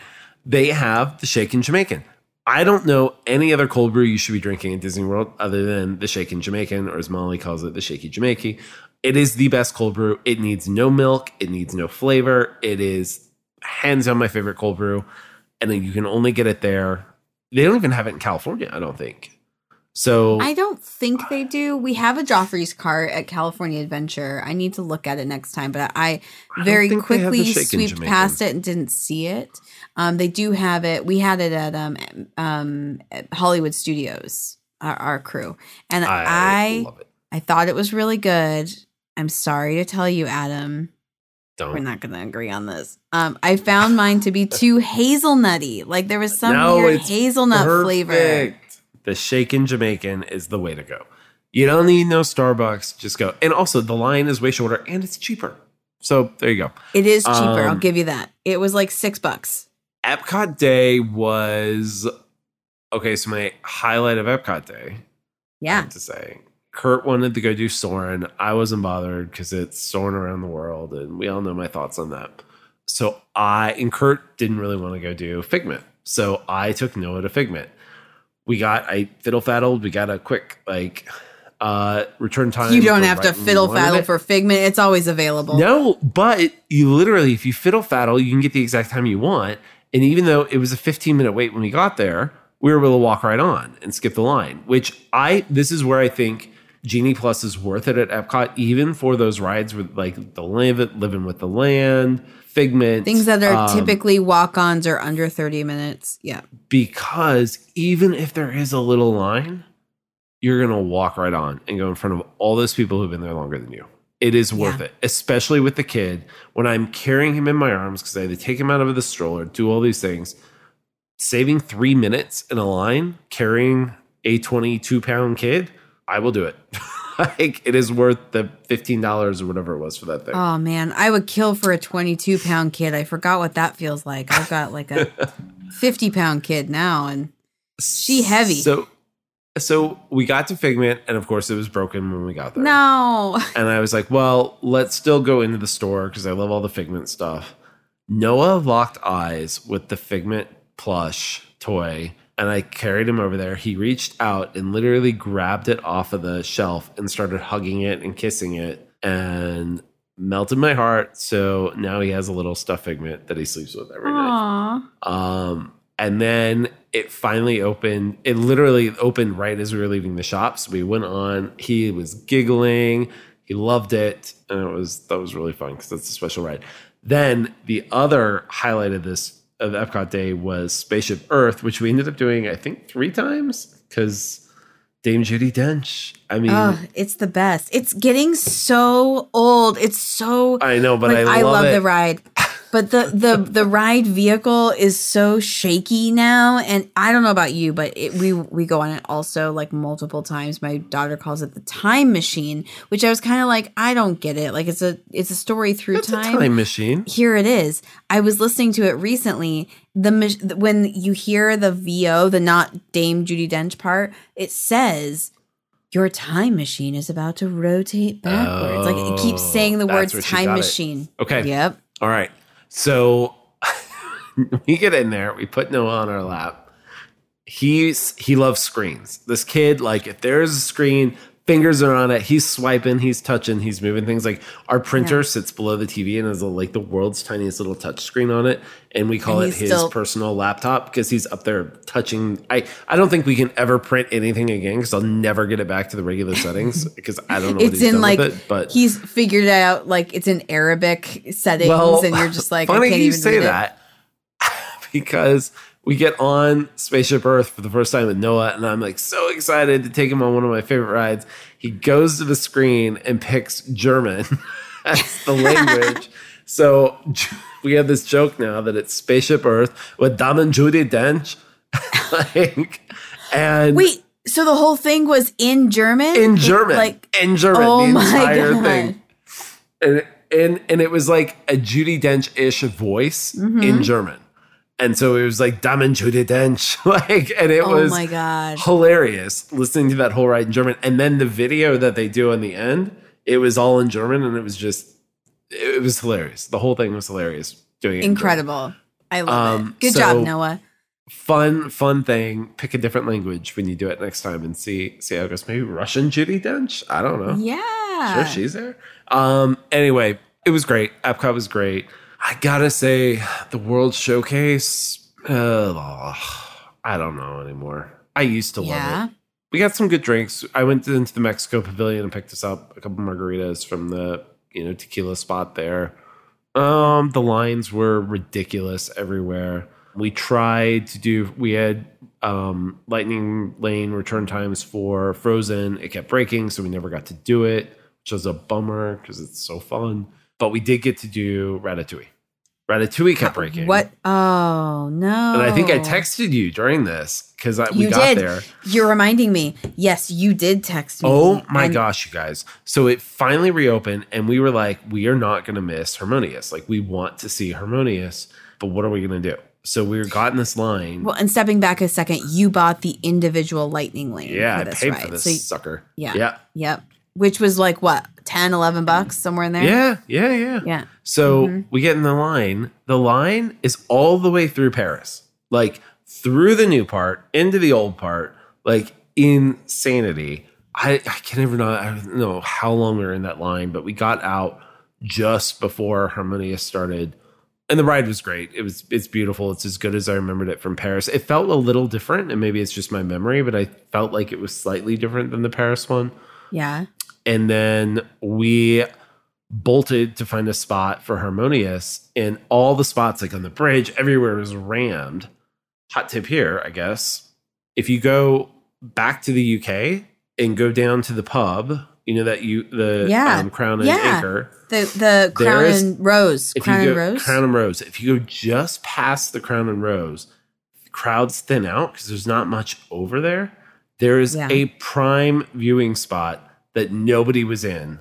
They have the Shaken Jamaican. I don't know any other cold brew you should be drinking at Disney World other than the Shaken Jamaican, or as Molly calls it, the Shaky Jamaican. It is the best cold brew. It needs no milk. It needs no flavor. It is hands down my favorite cold brew. And then you can only get it there. They don't even have it in California, I don't think. So I don't think they do. We have a Joffrey's cart at California Adventure. I need to look at it next time, but I don't very think they have the quickly swept past it and didn't see it. Um, they do have it. We had it at um, um, at Hollywood Studios, our, our crew, and I, I. I thought it was really good. I'm sorry to tell you, Adam, we're Don't. going to agree on this. Um, I found mine to be too hazelnutty. Like there was some No, weird hazelnut flavor. Perfect. The shaken Jamaican is the way to go. You don't need no Starbucks. Just go. And also, the line is way shorter and it's cheaper. So there you go. It is cheaper. I'll Um, give you that. It was like six bucks. Epcot Day was okay. So my highlight of Epcot Day, I Yeah. have to say, Kurt wanted to go do Soarin'. I wasn't bothered because it's Soarin' around the world, and we all know my thoughts on that. So I and Kurt didn't really want to go do Figment, so I took Noah to Figment. We got I fiddle faddled. We got a quick like uh return time. You don't have to fiddle faddle for Figment. It's always available. No, but you literally, if you fiddle faddle, you can get the exact time you want. And even though it was a 15 minute wait when we got there, we were able to walk right on and skip the line, which I, this is where I think Genie Plus is worth it at Epcot, even for those rides with like the live, living with the land, Figment. Things that are um, typically walk ons or under 30 minutes. Yeah. because even if there is a little line, you're going to walk right on and go in front of all those people who've been there longer than you. It is worth Yeah. it, especially with the kid. When I'm carrying him in my arms because I had to take him out of the stroller, do all these things, saving three minutes in a line carrying a 22 pound kid, I will do it. like it is worth the $15 or whatever it was for that thing. Oh, man. I would kill for a 22 pound kid. I forgot what that feels like. I've got like a 50 pound kid now. And she heavy. So, so we got to Figment, and of course, it was broken when we got there. no. And I was like, well, let's still go into the store because I love all the Figment stuff. Noah locked eyes with the Figment plush toy, and I carried him over there. He reached out and literally grabbed it off of the shelf and started hugging it and kissing it and melted my heart. So now he has a little stuffed Figment that he sleeps with every night. Um, and then it finally opened. It literally opened right as we were leaving the shop. So we went on. He was giggling. He loved it, and it was that was really fun because that's a special ride. Then the other highlight of this of Epcot Day was Spaceship Earth, which we ended up doing I think three times because Dame Judi Dench. I mean, Oh, it's the best. It's getting so old. It's so I know, but like, I love, it. the ride. But the the the ride vehicle is so shaky now, and I don't know about you, but it, we we go on it also like multiple times. My daughter calls it the time machine, which I was kind of like, I don't get it. Like it's a it's a story through It's a time machine. here it is. I was listening to it recently. The when you hear the VO, the not Dame Judi Dench part, it says your time machine is about to rotate backwards. like it keeps Oh, saying the oh, words time got it. machine. Okay. Yep. All right. So we get in there, we put Noah on our lap. He's he loves screens. This kid, like if there's a screen, fingers are on it, he's swiping, he's touching, he's moving things. Like our printer Yeah. sits below the TV and has a, like the world's tiniest little touch screen on it. And we call And it his still- personal laptop because he's up there touching. I, I don't think we can ever print anything again because I'll never get it back to the regular settings because I don't know what It's he's in done like it. But he's figured out like it's in Arabic settings, and you're just like, I can't you even say that because we get on Spaceship Earth for the first time with Noah, and I'm like so excited to take him on one of my favorite rides. He goes to the screen and picks German as the language. so we have this joke now that it's Spaceship Earth with Damen Judi Dench. like, and Wait, so the whole thing was in German? in German, like, in German, oh the my entire God. thing. And, and and it was like a Judi Dench ish voice Mm-hmm. in German, And so it was like Damen Jude Dench. Like, and it oh was my god. hilarious listening to that whole ride in German. And then the video that they do in the end, it was all in German and it was just it was hilarious. The whole thing was hilarious. Doing it in Incredible. I love Um, it. Good so- job, Noah. Fun, fun thing. Pick a different language when you do it next time and see see how it goes. Maybe Russian Judi Dench. I don't know. Yeah. Sure, she's there. Um, anyway, it was great. Epcot was great. I gotta say, the World Showcase. Uh, I don't know anymore. I used to Yeah. love it. We got some good drinks. I went into the Mexico Pavilion and picked us up a couple margaritas from the you know tequila spot there. Um, the lines were ridiculous everywhere. We tried to do. We had um, lightning lane return times for Frozen. It kept breaking, so we never got to do it, which was a bummer because it's so fun. But we did get to do Ratatouille. Ratatouille kept breaking. What? Oh no. And I think I texted you during this because we You got did. there. You're reminding me. Yes, you did text me. Oh my and- gosh, you guys. So it finally reopened, and we were like, we are not going to miss Harmonious. Like, we want to see Harmonious, but what are we going to do? So we got in this line. Well, and stepping back a second, you bought the individual lightning lane. yeah, for I this paid ride. for this So, sucker. yeah. Yeah. Yep. Which was like what, 10, 11 bucks somewhere in there? Yeah. Yeah. Yeah. Yeah. So Mm-hmm. we get in the line. The line is all the way through Paris, like through the new part into the old part, like insanity. I, I can't even know, I don't know how long we were in that line, but we got out just before Harmonious started. And the ride was great. It was it's beautiful. It's as good as I remembered it from Paris. It felt a little different, and maybe it's just my memory, but I felt like it was slightly different than the Paris one Yeah. And then we bolted to find a spot for harmonious and all the spots like on the bridge everywhere was rammed hot tip here i guess if you go back to the uk and go down to the pub you know that you the Yeah. um, crown and Yeah. anchor The the crown is- and rose. if Crown you and rose. crown and rose if you go just past the crown and rose crowds thin out because there's not much over there there is Yeah. a prime viewing spot that nobody was in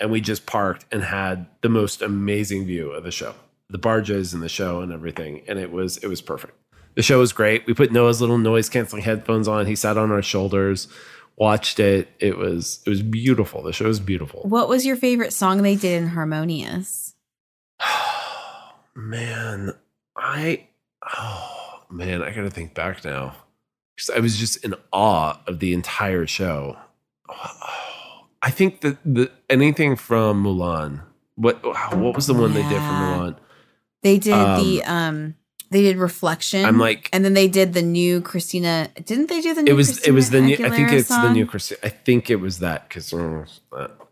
and we just parked and had the most amazing view of the show. The barges and the show and everything and it was it was perfect. The show was great. We put noah's little noise canceling headphones on. He sat on our shoulders watched it. It was it was beautiful. The show was beautiful. What was your favorite song they did in Harmonious? man, I oh man, I gotta think back now. Because I was just in awe of the entire show. Oh, I think that the anything from Mulan. What what was the one they did from Yeah. Mulan? They did the um they did reflection. I'm like- and then they did the new Christina. Didn't they do the new? It was it was the new. I think Aguilera it's the new Christina. I think it was that because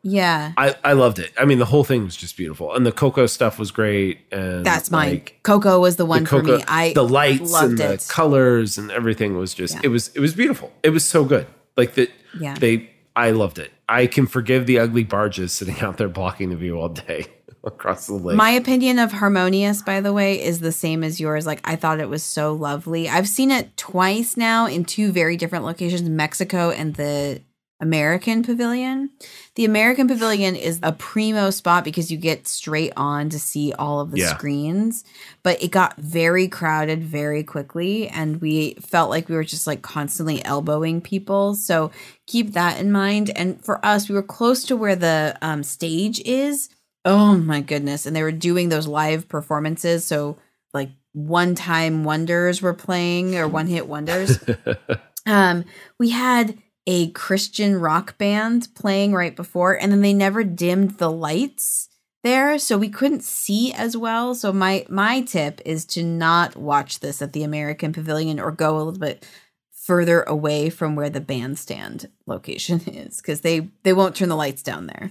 Yeah, I I loved it. I mean, the whole thing was just beautiful, and the Coco stuff was great. And that's mine. like, Coco was the one the for me. I the lights loved and the it. colors and everything was just Yeah. it was it was beautiful. It was so good. Like that Yeah. they I loved it. I can forgive the ugly barges sitting out there blocking the view all day across the lake. My opinion of Harmonious, by the way, is the same as yours. Like, I thought it was so lovely. I've seen it twice now in two very different locations Mexico and the American Pavilion. The American Pavilion is a primo spot because you get straight on to see all of the Yeah. screens, but it got very crowded very quickly. And we felt like we were just like constantly elbowing people. So keep that in mind. And for us, we were close to where the um, stage is. Oh my goodness. And they were doing those live performances. So, like, one time wonders were playing or one hit wonders. um, we had a Christian rock band playing right before, and then they never dimmed the lights there, so we couldn't see as well. So my my tip is to not watch this at the American Pavilion or go a little bit further away from where the bandstand location is because they they won't turn the lights down there.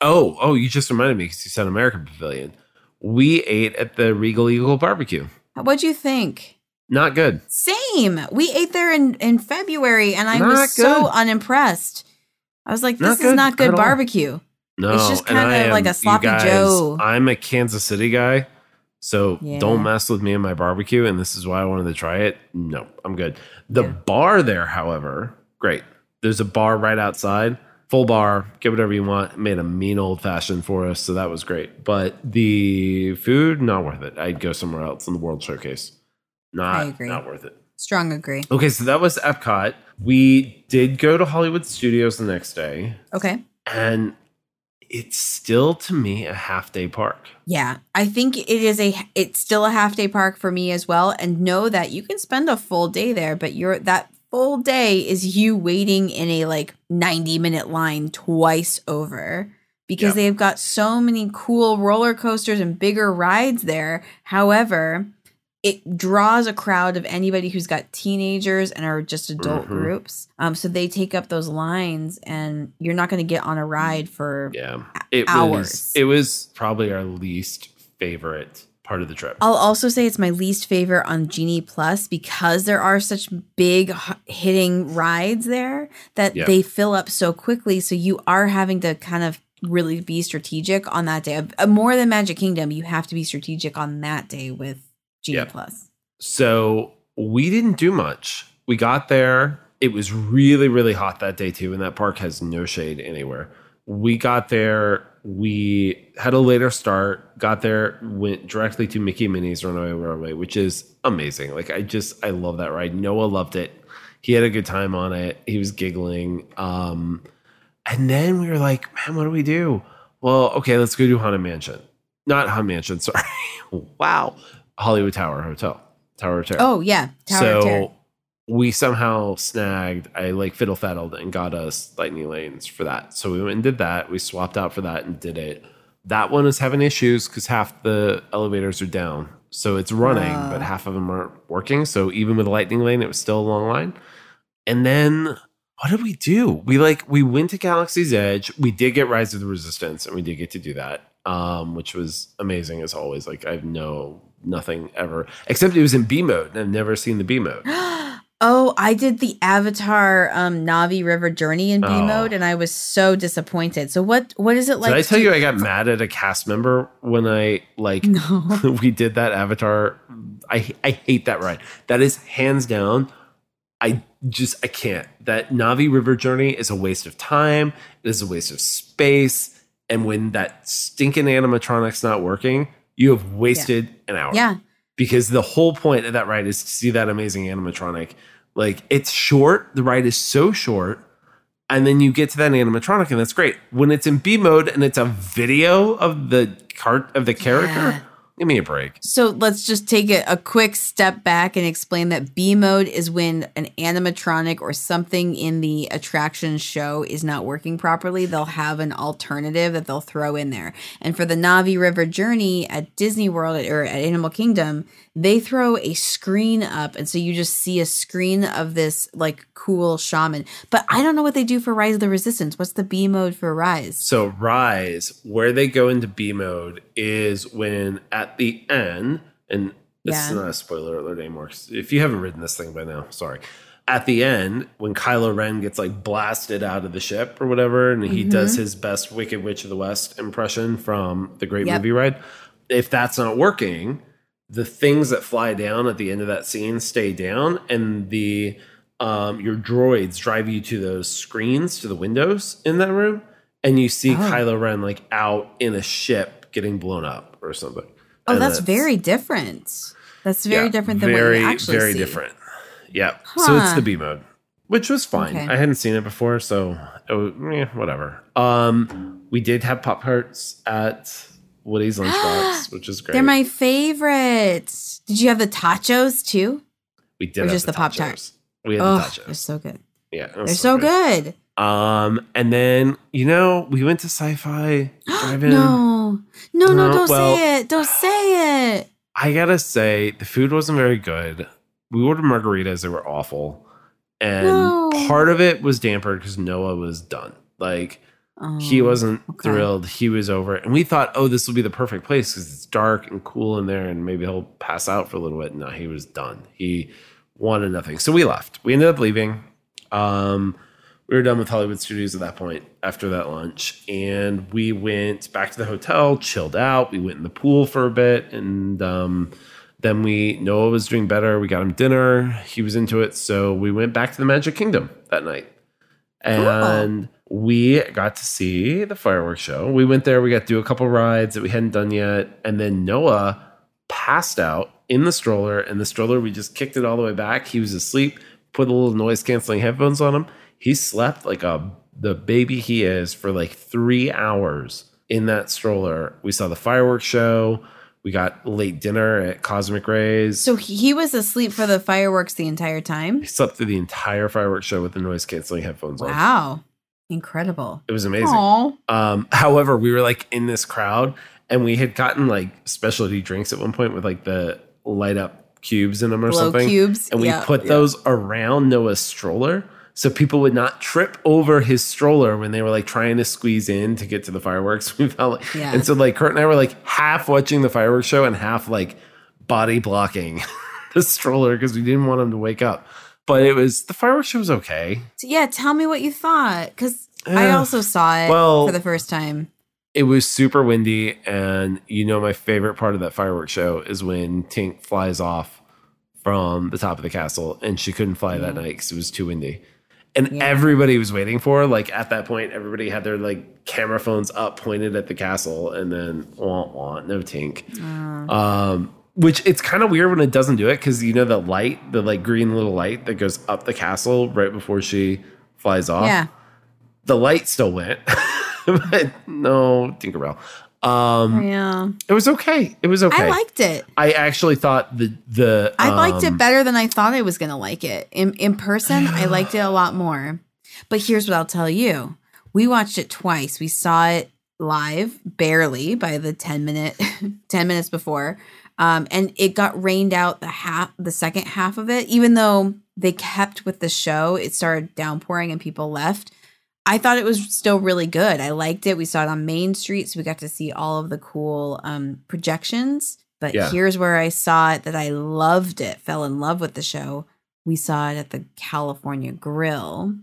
oh, oh, you just reminded me because you said American Pavilion. We ate at the Regal Eagle Barbecue. What'd you think? Not good. Same. We ate there in in February, and I Not was so unimpressed. I was like, Not "This is good not good barbecue." No, It's just kinda like a sloppy guys, Joe. I'm a Kansas City guy, so Yeah. don't mess with me and my barbecue. And this is why I wanted to try it. No, I'm good. The Yeah. bar there, however, great. There's a bar right outside, full bar. Get whatever you want. Made a mean old fashioned for us, so that was great. But the food, not worth it. I'd go somewhere else in the World Showcase. Not agree. not worth it. Strong agree. Okay, so that was Epcot. We did go to Hollywood Studios the next day, Okay. and it's still to me a half day park. Yeah, I think it is a it's still a half day park for me as well and know that you can spend a full day there but you're that full day is you waiting in a like 90 minute line twice over because Yep. they've got so many cool roller coasters and bigger rides there. However, it draws a crowd of anybody who's got teenagers and are just adult Mhm. groups. Um, so they take up those lines, and you're not going to get on a ride for Yeah, it was hours. it was probably our least favorite part of the trip. I'll also say it's my least favorite on Genie Plus because there are such big hitting rides there that Yeah. they fill up so quickly. So you are having to kind of really be strategic on that day. Uh, More than Magic Kingdom, you have to be strategic on that day with Genie Yeah. Plus. So we didn't do much. We got there. It was really, really hot that day too, and that park has no shade anywhere. We got there. We had a later start. Got there, went directly to Mickey and Minnie's Runaway Railway, which is amazing. Like I just, I love that ride. Noah loved it. He had a good time on it. He was giggling. Um, and then we were like, man, what do we do? Well, okay, let's go do Haunted Mansion. Not Haunted Mansion, sorry. wow. Hollywood Tower Hotel. Tower of Terror. Oh, yeah. Tower so of Terror. we somehow snagged, I like fiddle faddled and got us lightning lanes for that. So we went and did that. We swapped out for that and did it. That one is having issues because half the elevators are down. So it's running, Ah. but half of them aren't working. So even with lightning lane, it was still a long line. And then what did we do? We like we went to Galaxy's Edge. We did get Rise of the Resistance, and we did get to do that, um, which was amazing as always. Like I've no nothing ever except it was in B mode, and I've never seen the B mode. Oh, I did the Avatar um, Na'vi River Journey in B Oh. mode, and I was so disappointed. So what? What is it like? did I tell to- you I got mad at a cast member when I like No. we did that Avatar? I I hate that ride. That is hands down. I just I can't. That Na'vi River journey is a waste of time. It is a waste of space. And when that stinking animatronic's not working, you have wasted an hour. Yeah. Because the whole point of that ride is to see that amazing animatronic. Like it's short. The ride is so short. And then you get to that animatronic, and that's great. When it's in B mode and it's a video of the cart of the character, Yeah. Give me a break. So let's just take a, a quick step back and explain that B mode is when an animatronic or something in the attraction show is not working properly. They'll have an alternative that they'll throw in there. And for the Na'vi River journey at Disney World or at Animal Kingdom, they throw a screen up. And so you just see a screen of this like cool shaman. But I don't know what they do for Rise of the Resistance. What's the B mode for Rise? So Rise, where they go into B mode is when at the end, and this is not a spoiler alert anymore. If you haven't ridden this thing by now, sorry. At the end, when Kylo Ren gets like blasted out of the ship or whatever, and he does Mm-hmm. his best Wicked Witch of the West impression from the Great Yep. Movie Ride, if that's not working, the things that fly down at the end of that scene stay down, and the um, your droids drive you to those screens to the windows in that room, and you see Oh. Kylo Ren like out in a ship getting blown up or something. Oh, And that's very different. That's very yeah, different than very, what you actually see. very see. different. Yeah. So it's the B mode, which was fine. Okay. I hadn't seen it before, so it was, eh, whatever. Um, we did have pop tarts at Woody's lunchbox, which is great. They're my favorite. Did you have the tachos too? we did or have just the Pop tachos. Tart? We had Oh, the they're so good. Yeah, They're was so good. Um, and then you know we went to Sci-Fi Drive-In. No, no, no, No, don't well- say it. Don't say it. I gotta say the food wasn't very good. We ordered margaritas; they were awful, and No. part of it was dampered because Noah was done. Like he Oh, wasn't okay. thrilled. He was over it, and we thought, oh, this will be the perfect place because it's dark and cool in there, and maybe he'll pass out for a little bit. No, he was done. He wanted nothing, so we left. We ended up leaving. Um, we were done with Hollywood Studios at that point after that lunch, and we went back to the hotel, chilled out. We went in the pool for a bit, and um, then we Noah was doing better. We got him dinner. He was into it, so we went back to the Magic Kingdom that night, and we got to see the fireworks show. We went there. We got to do a couple rides that we hadn't done yet, and then Noah passed out in the stroller, and the stroller we just kicked it all the way back. He was asleep. Put a little noise canceling headphones on him. He slept like a the baby he is for like three hours in that stroller. We saw the fireworks show. We got late dinner at Cosmic Rays. So he he was asleep for the fireworks the entire time. he slept through the entire fireworks show with the noise canceling headphones on. Wow, incredible. It was amazing. Um, however, we were like in this crowd and we had gotten like specialty drinks at one point with like the light up cubes in them or Glow something. cubes. And we Yeah, put yeah. those around Noah's stroller so people would not trip over his stroller when they were like trying to squeeze in to get to the fireworks. We felt like, Yeah. and so like Kurt and I were like half watching the fireworks show and half like body blocking the stroller because we didn't want him to wake up. But it was the fireworks show was okay. So, yeah, tell me what you thought because I also saw it Well- for the first time. it was super windy and you know my favorite part of that fireworks show is when tink flies off from the top of the castle and she couldn't fly that night because it was too windy and Yeah. everybody was waiting for her. like at that point everybody had their like camera phones up pointed at the castle and then wah, wah, no tink um which it's kind of weird when it doesn't do it because you know the light the like green little light that goes up the castle right before she flies off Yeah. the light still went, but no Tinkerbell. Um, Yeah. it was okay. It was okay. I liked it. I actually thought the the I liked it um, better than I thought I was going to like it. In in person, I liked it a lot more. But here's what I'll tell you. We watched it twice. We saw it live barely by the 10 minute 10 minutes before. Um, and it got rained out the half the second half of it even though they kept with the show it started downpouring and people left I thought it was still really good. I liked it. We saw it on Main Street, so we got to see all of the cool um, projections. But Yeah. here's where I saw it that I loved it, fell in love with the show. We saw it at the California Grill.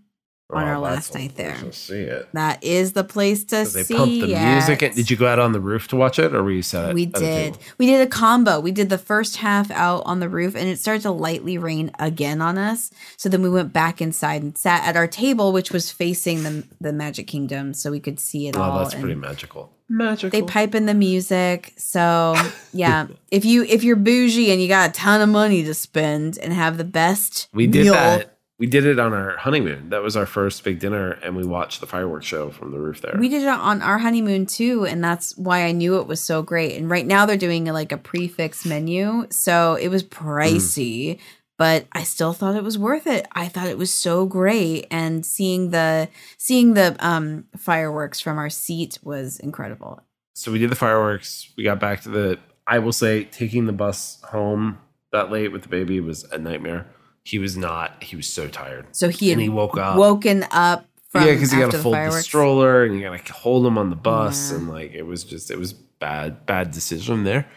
On oh, our Oh, last night there. awesome to See it. That is the place to 'Cause They see pumped the music. it. Did you go out on the roof to watch it, or were you set? We at did. table? We did a combo. We did the first half out on the roof and it started to lightly rain again on us. So then we went back inside and sat at our table, which was facing the the Magic Kingdom, so we could see it Oh, all. that's and pretty magical. Magical. they pipe in the music. So yeah, if you if you're bougie and you got a ton of money to spend and have the best we did meal, that. We did it on our honeymoon. That was our first big dinner, and we watched the fireworks show from the roof there. We did it on our honeymoon too, and that's why I knew it was so great. And right now they're doing like a prix fixe menu, so it was pricey, but I still thought it was worth it. I thought it was so great, and seeing the seeing the um, fireworks from our seat was incredible. so we did the fireworks. We got back to the. I will say, taking the bus home that late with the baby was a nightmare. He was not. He was so tired. So he had And he woke up. woken up from yeah, because you got to fold the, stroller and you got to hold him on the bus, Yeah. and like it was just it was bad bad decision there.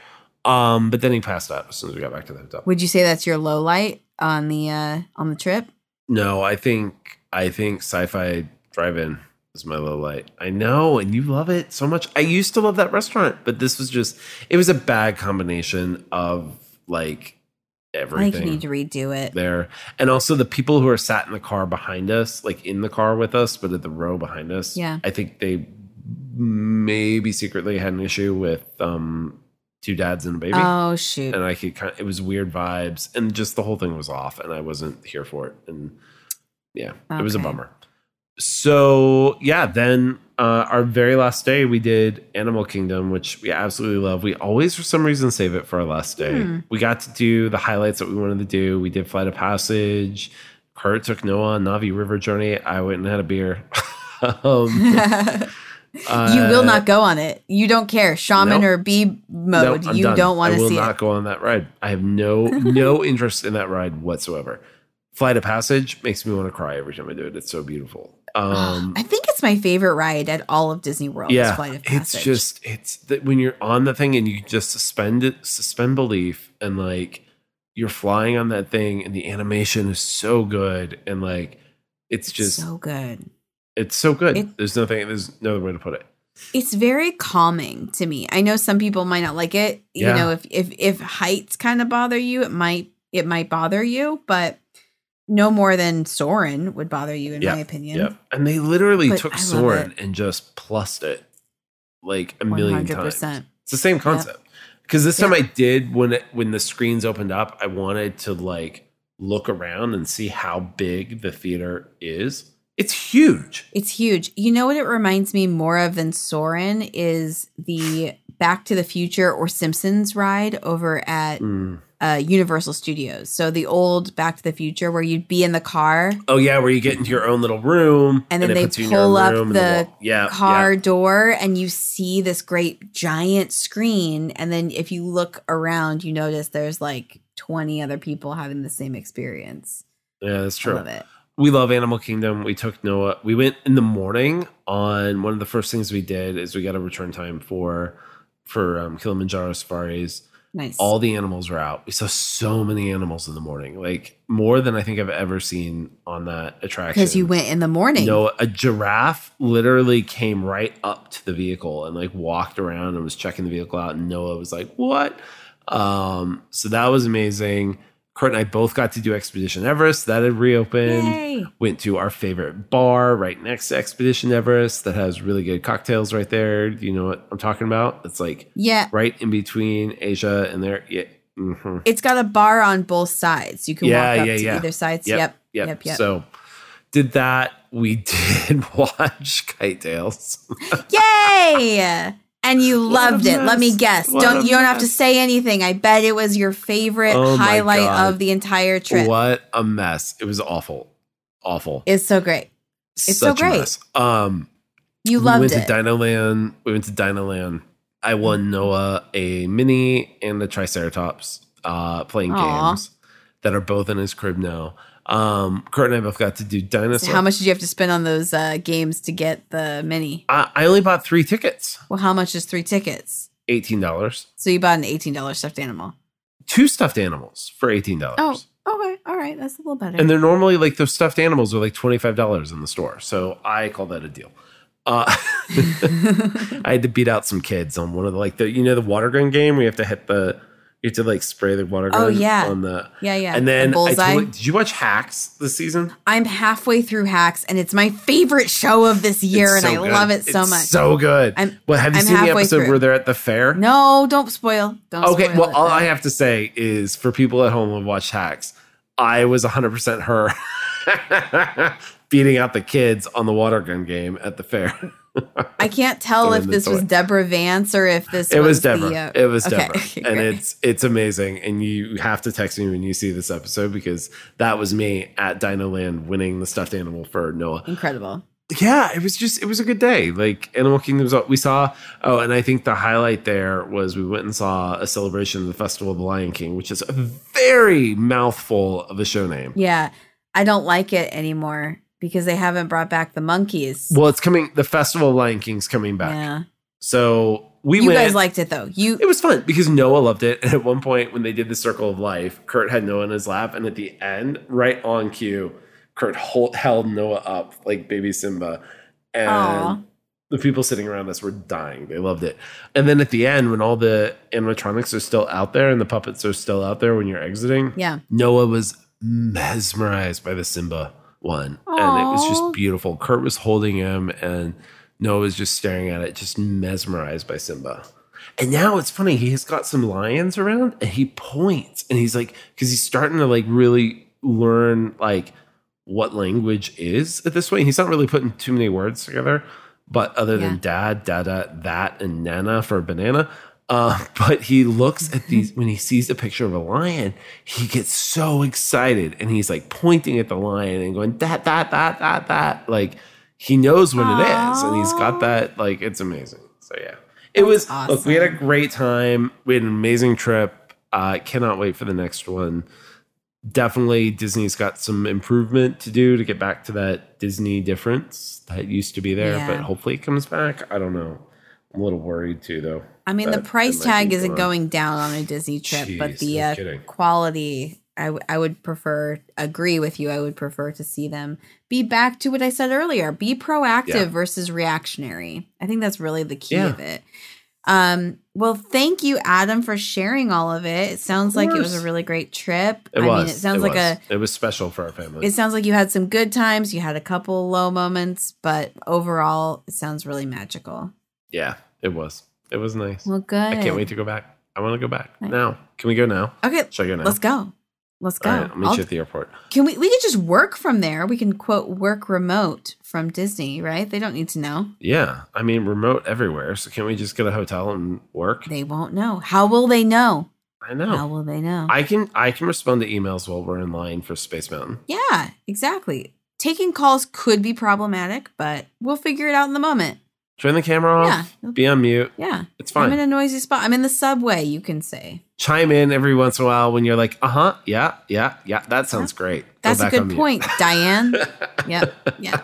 Um, but then he passed out as soon as we got back to the hotel. Would you say that's your low light on the uh, on the trip? No, I think I think sci-fi drive-in is my low light. I know, and you love it so much. I used to love that restaurant, but this was just it was a bad combination of like I think you need to redo it. there. And also the people who are sat in the car behind us, like in the car with us, but at the row behind us. Yeah. I think they maybe secretly had an issue with um two dads and a baby. Oh shoot! and I could kind of, it was weird vibes and just the whole thing was off and I wasn't here for it. And yeah, it was a bummer. So yeah, then uh, our very last day we did Animal Kingdom, which we absolutely love. We always for some reason save it for our last day. Hmm. We got to do the highlights that we wanted to do. We did Flight of Passage. Kurt took Noah on Na'vi River Journey. I went and had a beer. um, you will not go on it. You don't care. Shaman Nope. or bee mode. Nope, you done. don't want to see. I will not it. go on that ride. I have no no interest in that ride whatsoever. Flight of Passage makes me want to cry every time I do it. It's so beautiful. Um, I think it's my favorite ride at all of Disney World. is yeah, Flight of it's just it's that when you're on the thing and you just suspend it, suspend belief, and like you're flying on that thing, and the animation is so good, and like it's just so good. it's so good. It- there's nothing. There's no other way to put it. It's very calming to me. I know some people might not like it. Yeah. You know, if if if heights kind of bother you, it might it might bother you, but no more than Soarin' would bother you, in my opinion. Yeah, and they literally But took Soarin' and just plussed it like a One million hundred times. It's the same concept. Because this time Yeah. I did when it when the screens opened up, I wanted to like look around and see how big the theater is. It's huge. It's huge. You know what it reminds me more of than Soarin' is the Back to the Future or Simpsons ride over at Mm. Uh, Universal Studios. So the old Back to the Future where you'd be in the car, Oh yeah, where you get into your own little room And then it they pull up and the yeah, car yeah. door, and you see this great giant screen. And then if you look around, you notice there's like 20 other people having the same experience. Yeah, that's I true. love it. we love Animal Kingdom. We took Noah. We went in the morning on one of the first things we did is we got a return time for for um, Kilimanjaro safaris. Nice. All the animals were out. We saw so many animals in the morning, like more than I think I've ever seen on that attraction. because you went in the morning. No, a giraffe literally came right up to the vehicle and like walked around and was checking the vehicle out. And Noah was like, "What?" Um, so that was amazing. Kurt and I both got to do Expedition Everest. That had reopened. Yay. Went to our favorite bar right next to Expedition Everest that has really good cocktails right there. Do you know what I'm talking about? It's like Yeah. right in between Asia and there. Yeah. mhm. It's got a bar on both sides. You can Yeah, walk up yeah, to yeah. either sides. Yep, Yep. Yep. Yep. Yep. So did that. We did watch Kite Tales. Yay! And you loved it. Let me guess. What don't a you don't have to say anything. I bet it was your favorite Oh highlight God. of the entire trip. What a mess. It was awful. Awful. It's so great. It's so Such a great. mess. Um You loved we went it. to Dino Land. We went to Dino Land. I won Noah a mini and a Triceratops uh, playing Aw. games that are both in his crib now. Um, Kurt and I both got to do dinosaur. how much did you have to spend on those uh, games to get the mini? I, I only bought three tickets, Well, how much is three tickets? eighteen dollars. So you bought an eighteen dollars stuffed animal. Two stuffed animals for eighteen dollars. Oh, okay, all right, that's a little better. And they're normally like those stuffed animals are like twenty five dollars in the store, so I call that a deal. Uh, I had to beat out some kids on one of the like the you know the water gun game where you have to hit the you have to like spray the water oh, gun. Oh, yeah. on the yeah, yeah. and the then I bullseye. totally, did you watch Hacks this season? I'm halfway through Hacks, and it's my favorite show of this year, It's and so I good. love it so It's much. So good. I'm- well, have you I'm seen the episode through. where they're at the fair? no, don't spoil. Don't. Okay, spoil well, it, all though. I have to say is for people at home who watch Hacks, I was 100% her beating out the kids on the water gun game at the fair. I can't tell if this was. Deborah Vance or if this it was was Deborah. The, uh, it was okay, Deborah. okay, and it's it's amazing. And you have to text me when you see this episode because that was me at Dino Land winning the stuffed animal for Noah. incredible. yeah, it was just it was a good day. Like Animal Kingdom's we saw oh, and I think the highlight there was we went and saw a celebration of the Festival of the Lion King, which is a very mouthful of a show name. Yeah, I don't like it anymore because they haven't brought back the monkeys. Well, it's coming the Festival of Lion King's coming back. yeah, So we you went guys liked it though. You it was fun because Noah loved it. And at one point when they did the circle of life, Kurt had Noah in his lap, and at the end, right on cue, Kurt hold, held Noah up like baby Simba. And Aw. the people sitting around us were dying. They loved it. And then at the end, when all the animatronics are still out there and the puppets are still out there when you're exiting, yeah. Noah was mesmerized by the Simba one. And it was just beautiful. Kurt was holding him and Noah was just staring at it, just mesmerized by Simba. And now it's funny, he has got some lions around and he points and he's like, because he's starting to like really learn like what language is at this point. He's not really putting too many words together, but other than dad, dada, that, and nana for banana. Uh, but he looks at these when he sees a picture of a lion, he gets so excited and he's like pointing at the lion and going that that that that that like he knows what it is and he's got that like it's amazing. So yeah, it was. awesome. Look, we had a great time. We had an amazing trip. I cannot wait for the next one. Definitely, Disney's got some improvement to do to get back to that Disney difference that used to be there, Yeah. but hopefully it comes back. I don't know. I'm a little worried too, though. I mean, the price tag isn't going down on a Disney trip, but the no uh, quality, I, w- I would prefer, agree with you. I would prefer to see them be back to what I said earlier be proactive Yeah. versus reactionary. I think that's really the key Yeah. of it. Um, well, thank you, Adam, for sharing all of it. It sounds like it was a really great trip. It I was. mean, it sounds like was. a It was special for our family. it sounds like you had some good times, you had a couple low moments, but overall, it sounds really magical. yeah, it was. It was nice. Well, good. I can't wait to go back. I want to go back Right. now. Can we go now? Okay, Should I go now? let's go. Let's go. All right, I'll meet I'll- you at the airport. Can we? We could just work from there. We can quote work remote from Disney, right? They don't need to know. Yeah, I mean, remote everywhere. So can we just get a hotel and work? They won't know. How will they know? I know. How will they know? I can I can respond to emails while we're in line for Space Mountain. yeah, exactly. Taking calls could be problematic, but we'll figure it out in the moment. Turn the camera off. Yeah. Be on mute. Yeah. It's fine. I'm in a noisy spot. I'm in the subway, you can say. Chime in every once in a while when you're like, uh huh, yeah, yeah, yeah. That sounds great. Go That's a back on good point, Diane. yep. Yeah.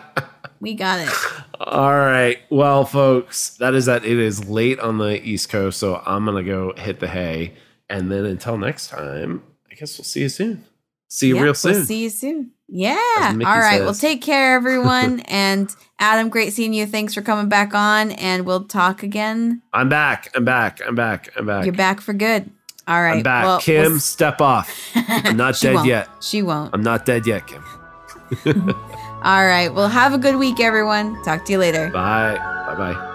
We got it. All right. Well, folks, that is that. It is late on the East Coast, so I'm gonna go hit the hay, and then until next time, I guess we'll see you soon. See you Yeah, real soon. We'll see you soon. Yeah. All right. Right. Well, take care, everyone. and Adam, great seeing you. Thanks for coming back on, and we'll talk again. I'm back. I'm back. I'm back. I'm back. You're back for good. All right. I'm back. Well, Kim, we'll- step off. I'm not dead won't. yet. She won't. I'm not dead yet, Kim. All right. Well, have a good week, everyone. Talk to you later. Bye. Bye. Bye.